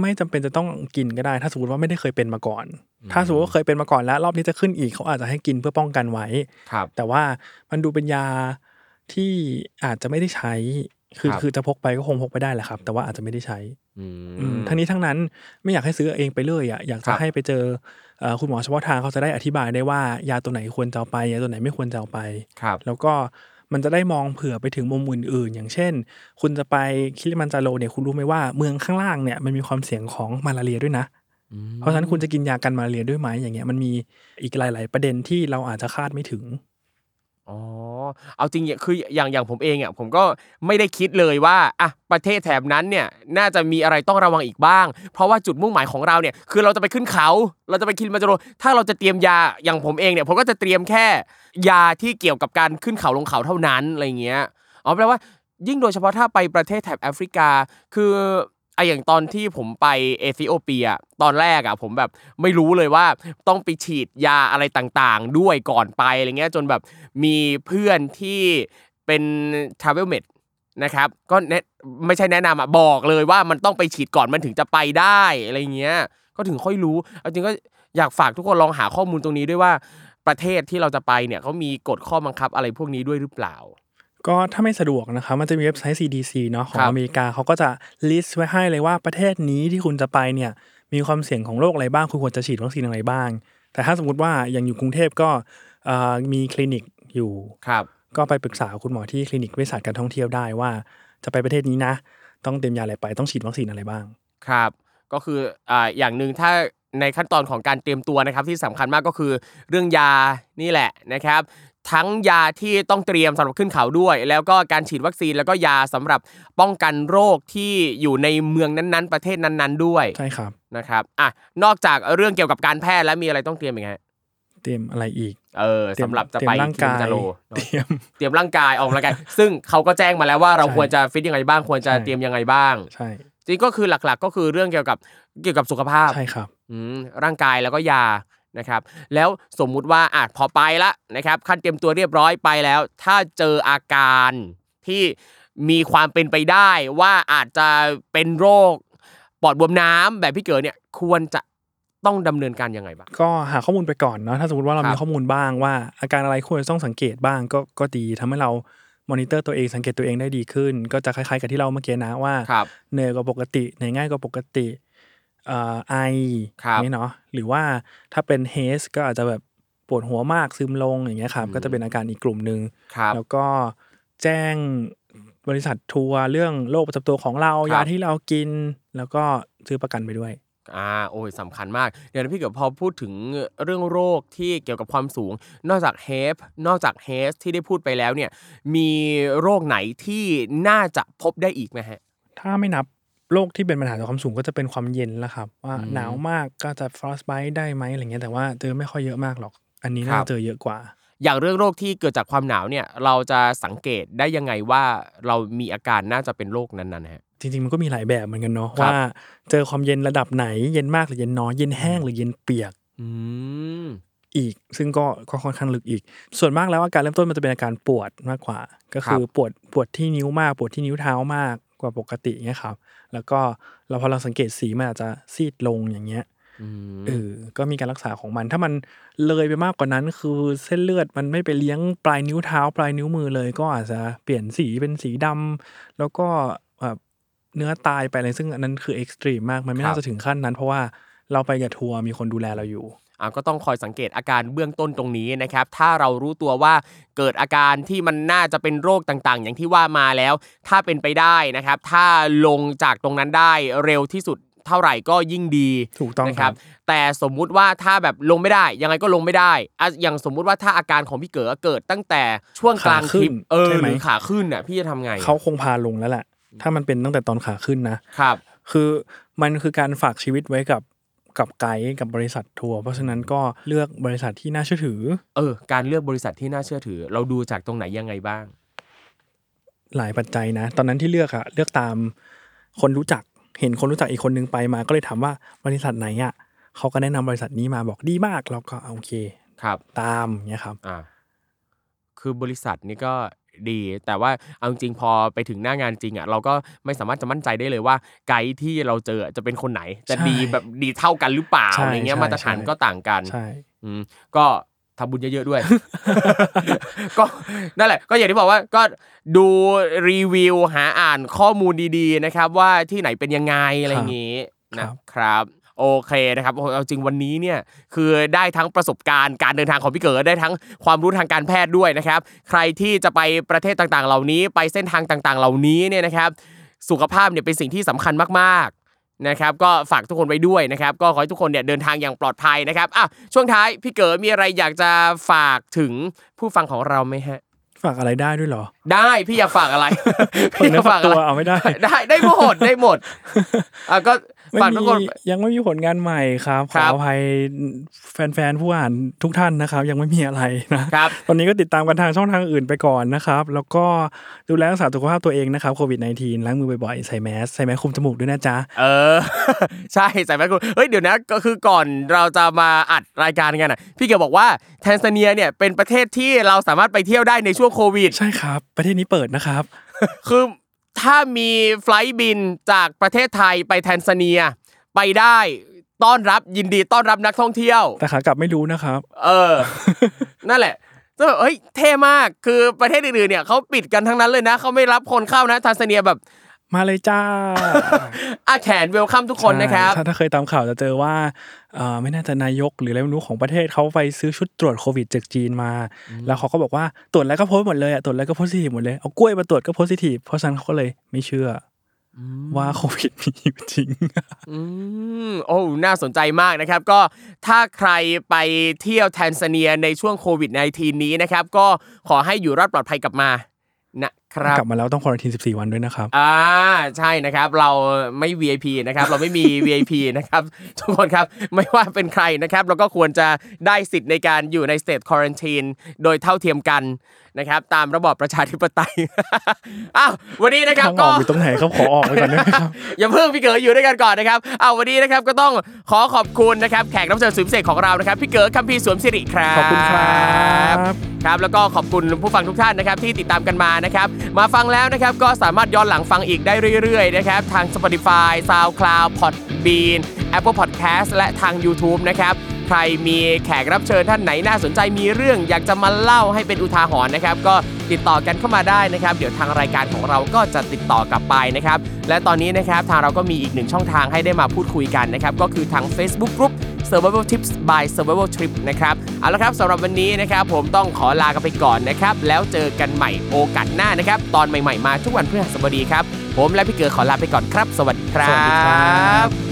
ไม่จำเป็นจะต้องกินก็ได้ ถ้าสมมติว่าไม่ได้เคยเป็นมาก่อน ถ้าสมมติว่าเคยเป็นมาก่อนแล้ว รอบนี้จะขึ้นอีกเขาอาจจะให้กินเพื่อป้องกันไว้ครับ แต่ว่ามันดูเป็นยาที่อาจจะไม่ได้ใช้ คือครับคือจะพกไปก็คงพกไปได้แหละครับ แต่ว่าอาจจะไม่ได้ใช้อือืมมทั้งนี้ทั้งนั้นไม่อยากให้ซื้อเองไปเลยอะอยากครัจะบให้ไปเจอเอ่อคุณหมอเฉพาะทางเขาจะได้อธิบายได้ว่ายาตัวไหนควรจะเอาไปยาตัวไหนไม่ควรจะเอาไปครับแล้วก็มันจะได้มองเผื่อไปถึงมุมอื่นๆ อย่างเช่น คุณจะไปคิลิมันจาโรเนี่ยคุณรู้ไหมว่าเมืองข้างล่างเนี่ยมันมีความเสี่ยงของมาลาเรียด้วยนะ เพราะฉะนั้นคุณจะกินยากันมาลาเรียด้วยไหมอย่างเงี้ยมันมีอีกหลาย ๆ ประเด็นที่เราอาจจะคาดไม่ถึง อ๋อ เอาจริงๆคืออย่างอย่างผมเองอะผมก็ไม่ได้คิดเลยว่าอะประเทศแถบนั้นเนี่ยน่าจะมีอะไรต้องระวังอีกบ้าง เพราะว่าจุดมุ่งหมายของเราเนี่ยคือเราจะไปขึ้นเขา เราจะไปคิลิมันจโรถ้าเราจะเตรียมยาอย่างผมเองเนี่ยผมก็จะเตรียมแค่ยาที่เกี่ยวกับการขึ้นเขาลงเขาเท่านั้นอะไรเงี้ยอ๋อแปลว่ายิ่งโดยเฉพาะถ้าไปประเทศแถบแอฟริกา คือ อะอย่างตอนที่ผมไปเอธิโอเปีย ตอนแรกอะผมแบบไม่รู้เลยว่าต้องไปฉีดยาอะไรต่างๆ ด้วยก่อนไปอะไรเงี้ยจนแบบมีเพื่อนที่เป็น travel med นะครับก็แนะไม่ใช่แนะนำอะบอกเลยว่ามันต้องไปฉีดก่อนมันถึงจะไปได้อะไรเงี้ยก็ถึงค่อยรู้เอาจริงก็อยากฝากทุกคนลองหาข้อมูลตรงนี้ด้วยว่าประเทศที่เราจะไปเนี่ยเขามีกฎข้อบังคับอะไรพวกนี้ด้วยหรือเปล่า ก็ถ้าไม่สะดวกนะครับมันจะมีเว็บไซต์ CDC เนาะของครับอเมริกาเขาก็จะ list ไว้ให้เลยว่าประเทศนี้ที่คุณจะไปเนี่ยมีความเสี่ยงของโรคอะไรบ้างคุณควรจะฉีดวัคซีนอะไรบ้าง แต่ถ้าสมมติว่าอย่างอยู่กรุงเทพก็เอ่อมีคลินิกอยู่ครับก็ไปปรึกษาคุณหมอที่คลินิกวิสัชการท่องเที่ยวได้ว่า จะไปประเทศนี้นะ ต้องเตรียมยาอะไรไปต้องฉีดวัคซีนอะไรบ้างครับ ก็คืออ่าอย่างหนึ่งถ้าในขั้นตอนของการเตรียมตัวนะครับที่สำคัญมากก็คือเรื่องยานี่แหละนะครับ ทั้งยาที่ต้องเตรียมสำหรับขึ้นเขาด้วย แล้วก็การฉีดวัคซีนแล้วก็ยาสำหรับป้องกันโรคที่อยู่ในเมืองนั้นๆ ประเทศนั้นๆ ด้วยใช่ครับนะครับอะนอกจากเรื่องเกี่ยวกับการแพทย์แล้วมีอะไรต้องเตรียมอีกฮะเตรียมอะไรอีก เออเตรียมสำหรับจะเตรียไปมร่างกายคิลิมันจาโรเตรียมเตรียมร่างกายออกกำลังกายซึ่งเขาก็แจ้งมาแล้วว่าเราใช่ควรจะฟิตยังไงบ้างควรจะใช่เตรียมยังไงบ้างใช่จริงก็คือหลักๆ ก็คือเรื่องเกี่ยวกับเกี่ยวกับสุขภาพใช่ครับอืมร่างกายแล้วก็ยา นะครับแล้วสมมุติว่าอาจพอไปละนะครับขั้นเตรียมตัวเรียบร้อยไปแล้ว ถ้าเจออาการที่มีความเป็นไปได้ว่าอาจจะเป็นโรคปอดบวมน้ำแบบพี่เก๋เนี่ยควรจะต้องดำเนินการยังไงบ้างก็หาข้อมูลไปก่อนเนาะถ้าสมมติว่าเราครับมีข้อมูลบ้างว่า อาการอะไรควรจะต้องสังเกตบ้างก็ก็ดีทำให้เรามอนิเตอร์ตัวเองสังเกตตัวเองได้ดีขึ้น ก็จะคล้ายๆกับที่เราเมื่อกี้นะว่าครับเหนื่อยกว่าปกติเหนื่อยง่ายกว่าปกติเอ่อ ไอครับนี่เนาะหรือว่าถ้าเป็นเฮสก็อาจจะแบบปวดหัวมากซึมลงอย่างเงี้ยครับอืมก็จะเป็นอาการอีกกลุ่มหนึ่งครับแล้วก็แจ้งบริษัททัวร์เรื่องโรคประจำตัวของเราครับยาที่เรากิน แล้วก็ซื้อประกันไปด้วยอ่าโอ้ยสำคัญมากเดี๋ยวนะพี่เก๋พอพูดถึงเรื่องโรคที่เกี่ยวกับความสูง นอกจากเฮฟนอกจากเฮสที่ได้พูดไปแล้วเนี่ยมีโรคไหนที่น่าจะพบได้อีกไหมฮะถ้าไม่นับ โรคที่เป็นปัญหาต่อความสูงก็จะเป็นความเย็นแล้วครับ ว่าอืม หนาวมากก็จะ frostbite ได้ไหมอะไรเงี้ยแต่ว่าเจอไม่ค่อยเยอะมากหรอก อันนี้ครัน่าบจะเจอเยอะกว่า อย่างเรื่องโรคที่เกิดจากความหนาวเนี่ย เราจะสังเกตได้ยังไงว่าเรามีอาการน่าจะเป็นโรคนั้นๆนะฮะ จริงๆมันก็มีหลายแบบเหมือนกันเนาะครับ ว่าเจอความเย็นระดับไหนเย็นมากหรือเย็นน้อยเย็นแห้งหรือเย็นเปียกอืม อีก ซึ่งก็ก็ค่อนข้างลึกอีก ส่วนมากแล้วอาการเริ่มต้นมันจะเป็นอาการปวดมากกว่า ก็คือปวดปวดที่นิ้วมาก ปวดที่นิ้วเท้ามาก กว่าปกติเงี้ยครับ แล้วก็เราพอเราสังเกตสีมันอาจจะซีดลงอย่างเงี้ยอืมเออก็มีการรักษาของมัน ถ้ามันเลยไปมากกว่านั้น คือเส้นเลือดมันไม่ไปเลี้ยงปลายนิ้วเท้า ปลายนิ้วมือเลย ก็อาจจะเปลี่ยนสีเป็นสีดำแล้วก็แบบเนื้อตายไปอะไรซึ่งอันนั้นคือเอ็กซ์ตรีมมากมันไม่น่าจะถึงขั้นนั้น เพราะว่าเราไปกับทัวร์มีคนดูแลเราอยู่อ่า ก็ต้องคอยสังเกตอาการเบื้องต้นตรงนี้นะครับ ถ้าเรารู้ตัวว่าเกิดอาการที่มันน่าจะเป็นโรคต่างๆ อย่างที่ว่ามาแล้ว ถ้าเป็นไปได้นะครับ ถ้าลงจากตรงนั้นได้เร็วที่สุดเท่าไหร่ก็ยิ่งดีถูกต้องนะคครัรับบแต่สมมุติว่าถ้าแบบลงไม่ได้ ยังไงก็ลงไม่ได้อะอย่างสมมุติว่าถ้าอาการของพี่เก๋เกิดตั้งแต่ช่วงกลางทริปเออหรือขาขึ้นน่ะพี่จะทำไงเขาคงพาลงแล้วแหละถ้ามันเป็นตั้งแต่ตอนขาขึ้นนะครับ คือมันคือการฝากชีวิตไว้กับ กับไกด์กับบริษัททัวร์เพราะฉะนั้นก็เลือกบริษัทที่น่าเชื่อถือ เออ การเลือกบริษัทที่น่าเชื่อถือ เราดูจากตรงไหนยังไงบ้าง หลายปัจจัยนะ ตอนนั้นที่เลือกอะเลือกตามคนรู้จักเห็นคนรู้จักอีกคนนึงไปมา ก็เลยถามว่าบริษัทไหนอะเขาก็แนะนำบริษัทนี้มาบอกดีมากเราก็โอเคครับ ตามเนี้ยครับอ่าคือบริษัทนี่ก็ ดี แต่ว่าเอาจริงๆพอไปถึงหน้างานจริงอะเราก็ไม่สามารถจะมั่นใจได้เลยว่าไกด์ที่เราเจอจะเป็นคนไหน จะใช่ดีแบบดีเท่ากันหรือเปล่าใช่อะไรเงี้ยใช่มาตรฐานใช่ก็ต่างกันใช่อืมก็ทำบุญเยอะๆด้วย ก็นั่นแหละ ก็อย่างที่บอกว่าก็ดูรีวิวหาอ่านข้อมูลดีๆนะครับ ว่าที่ไหนเป็นยังไงอะไรอย่างงี้นะครับ โอเคนะครับโอ้เอาจริงวันนี้เนี่ยคือได้ทั้งประสบการณ์การเดินทางของพี่เก๋ได้ทั้งความรู้ทางการแพทย์ด้วยนะครับ ใครที่จะไปประเทศต่างๆ เหล่านี้ ไปเส้นทางต่างๆ เหล่านี้เนี่ยนะครับสุขภาพเนี่ยเป็นสิ่งที่สำคัญมากนะครับก็ฝากทุกคนไว้ด้วยนะครับ ก็ขอให้ทุกคนเนี่ยเดินทางอย่างปลอดภัยนะครับอะช่วงท้ายพี่เก๋มีอะไรอยากจะฝากถึงผู้ฟังของเราไหมฮะฝากอะไรได้ด้วยเหรอ ได้พี่อยากฝากอะไรฝากเนื้อฝากตัวเอาไม่ได้ ได้ได้หมดได้หมดอะก็ไม่ ฝากทุกมีคนยังไม่มีผลงานใหม่ครับขครัอบอภัยแฟนๆผู้อ่านทุกท่านนะครับ ยังไม่มีอะไรนะครับตอนนี้ก็ติดตามกันทางช่องทางอื่นไปก่อนนะครับ แล้วก็ดูแลรักษาสุขภาพตัวเองนะครับโควิด -19 ล้างมือบ่อยๆใส่แมสใส่แมสคุมจมูกด้วยนะจ๊ะเออ ใช่ใส่แมสคุณเฮ้ยเดี๋ยวนะก็คือก่อนเราจะมาอัดรายการกันอะพี่เก๋บอกว่าแทนซาเนียเนี่ยเป็นประเทศที่เราสามารถไปเที่ยวได้ในช่วงโควิด ใช่ครับ ประเทศนี้เปิดนะครับ คือ ถ้ามีไฟลท์บินจากประเทศไทยไปแทนซาเนีย ไปได้ต้อนรับยินดีต้อนรับนักท่องเที่ยว แต่ขากลับไม่รู้นะครับ เออ นั่นแหละจะแบบเฮ้ยเท่มากคือประเทศอื่นๆเนี่ยเขาปิดกันทั้งนั้นเลยนะเขาไม่รับคนเข้านะแทนซาเนียแบบ มาเลยจ้าอาแขนเวลคัมทุกคนนะครับใช่ถ้าถ้าเคยตามข่าวจะเจอว่าเอ่อไม่น่าจะนายกหรืออะไรไม่รู้ของประเทศเขาไปซื้อชุดตรวจโควิดจากจีนมา แล้วเขาก็บอกว่าตรวจแล้วก็โพสต์หมดเลยอะตรวจแล้วก็โพสิทีฟหมดเลยเอากล้วยมาตรวจก็โพสิทีฟเพราะฉะนั้นเขาก็เลยไม่เชื่ออว่าโควิดมีอยู่จริง อืมโอ้ น่าสนใจมากนะครับ ก็ถ้าใครไปเที่ยวแทนซาเนียในช่วงโควิด -19 นี้นะครับ ก็ขอให้อยู่รอดปลอดภัยกลับมา นะครับกลับมาแล้วต้องควอรันทีน14 วันด้วยนะครับ อ่าใช่นะครับ เราไม่ VIP นะครับ เราไม่มี VIP นะครับ ทุกคนครับไม่ว่าเป็นใครนะครับ เราก็ควรจะได้สิทธิ์ในการอยู่ใน state quarantine โดยเท่าเทียมกันนะครับ ตามระบอบประชาธิปไตยอ้าววันนี้นะครับทางอก็อกอยู่ตรงไหนครับขอออกไปก่อนได้ไหมครับอย่าเพิ่งพี่เก๋อยู่ด้วยกันก่อนนะครับเอาวันนี้นะครับก็ต้องขอขอบคุณนะครับ แขกรับเชิญสุดพิเศษของเรานะครับ พี่เก๋คัมพีร์สวมสิริครับขอบคุณครับครับ แล้วก็ขอบคุณผู้ฟังทุกท่านนะครับ ที่ติดตามกันมานะครับมาฟังแล้วนะครับก็สามารถย้อนหลังฟังอีกได้เรื่อยๆนะครับทาง Spotify SoundCloud Podbean Apple Podcast และทาง YouTube นะครับ ใครมีแขกรับเชิญท่านไหนน่าสนใจมีเรื่องอยากจะมาเล่าให้เป็นอุทาหรณ์นะครับ ก็ติดต่อกันเข้ามาได้นะครับ เดี๋ยวทางรายการของเราก็จะติดต่อกลับไปนะครับ และตอนนี้นะครับทางเราก็มีอีกหนึ่งช่องทางให้ได้มาพูดคุยกันนะครับ ก็คือทาง Facebook Group Survival Tips by Survival Trip นะครับ เอาละครับสำหรับวันนี้นะครับ ผมต้องขอลากันไปก่อนนะครับ แล้วเจอกันใหม่โอกาสหน้านะครับ ตอนใหม่ๆมาทุกวันพฤหัสบดีครับ ผมและพี่เก๋ขอลาไปก่อนครับ สวัสดีครัสวัสดีครับ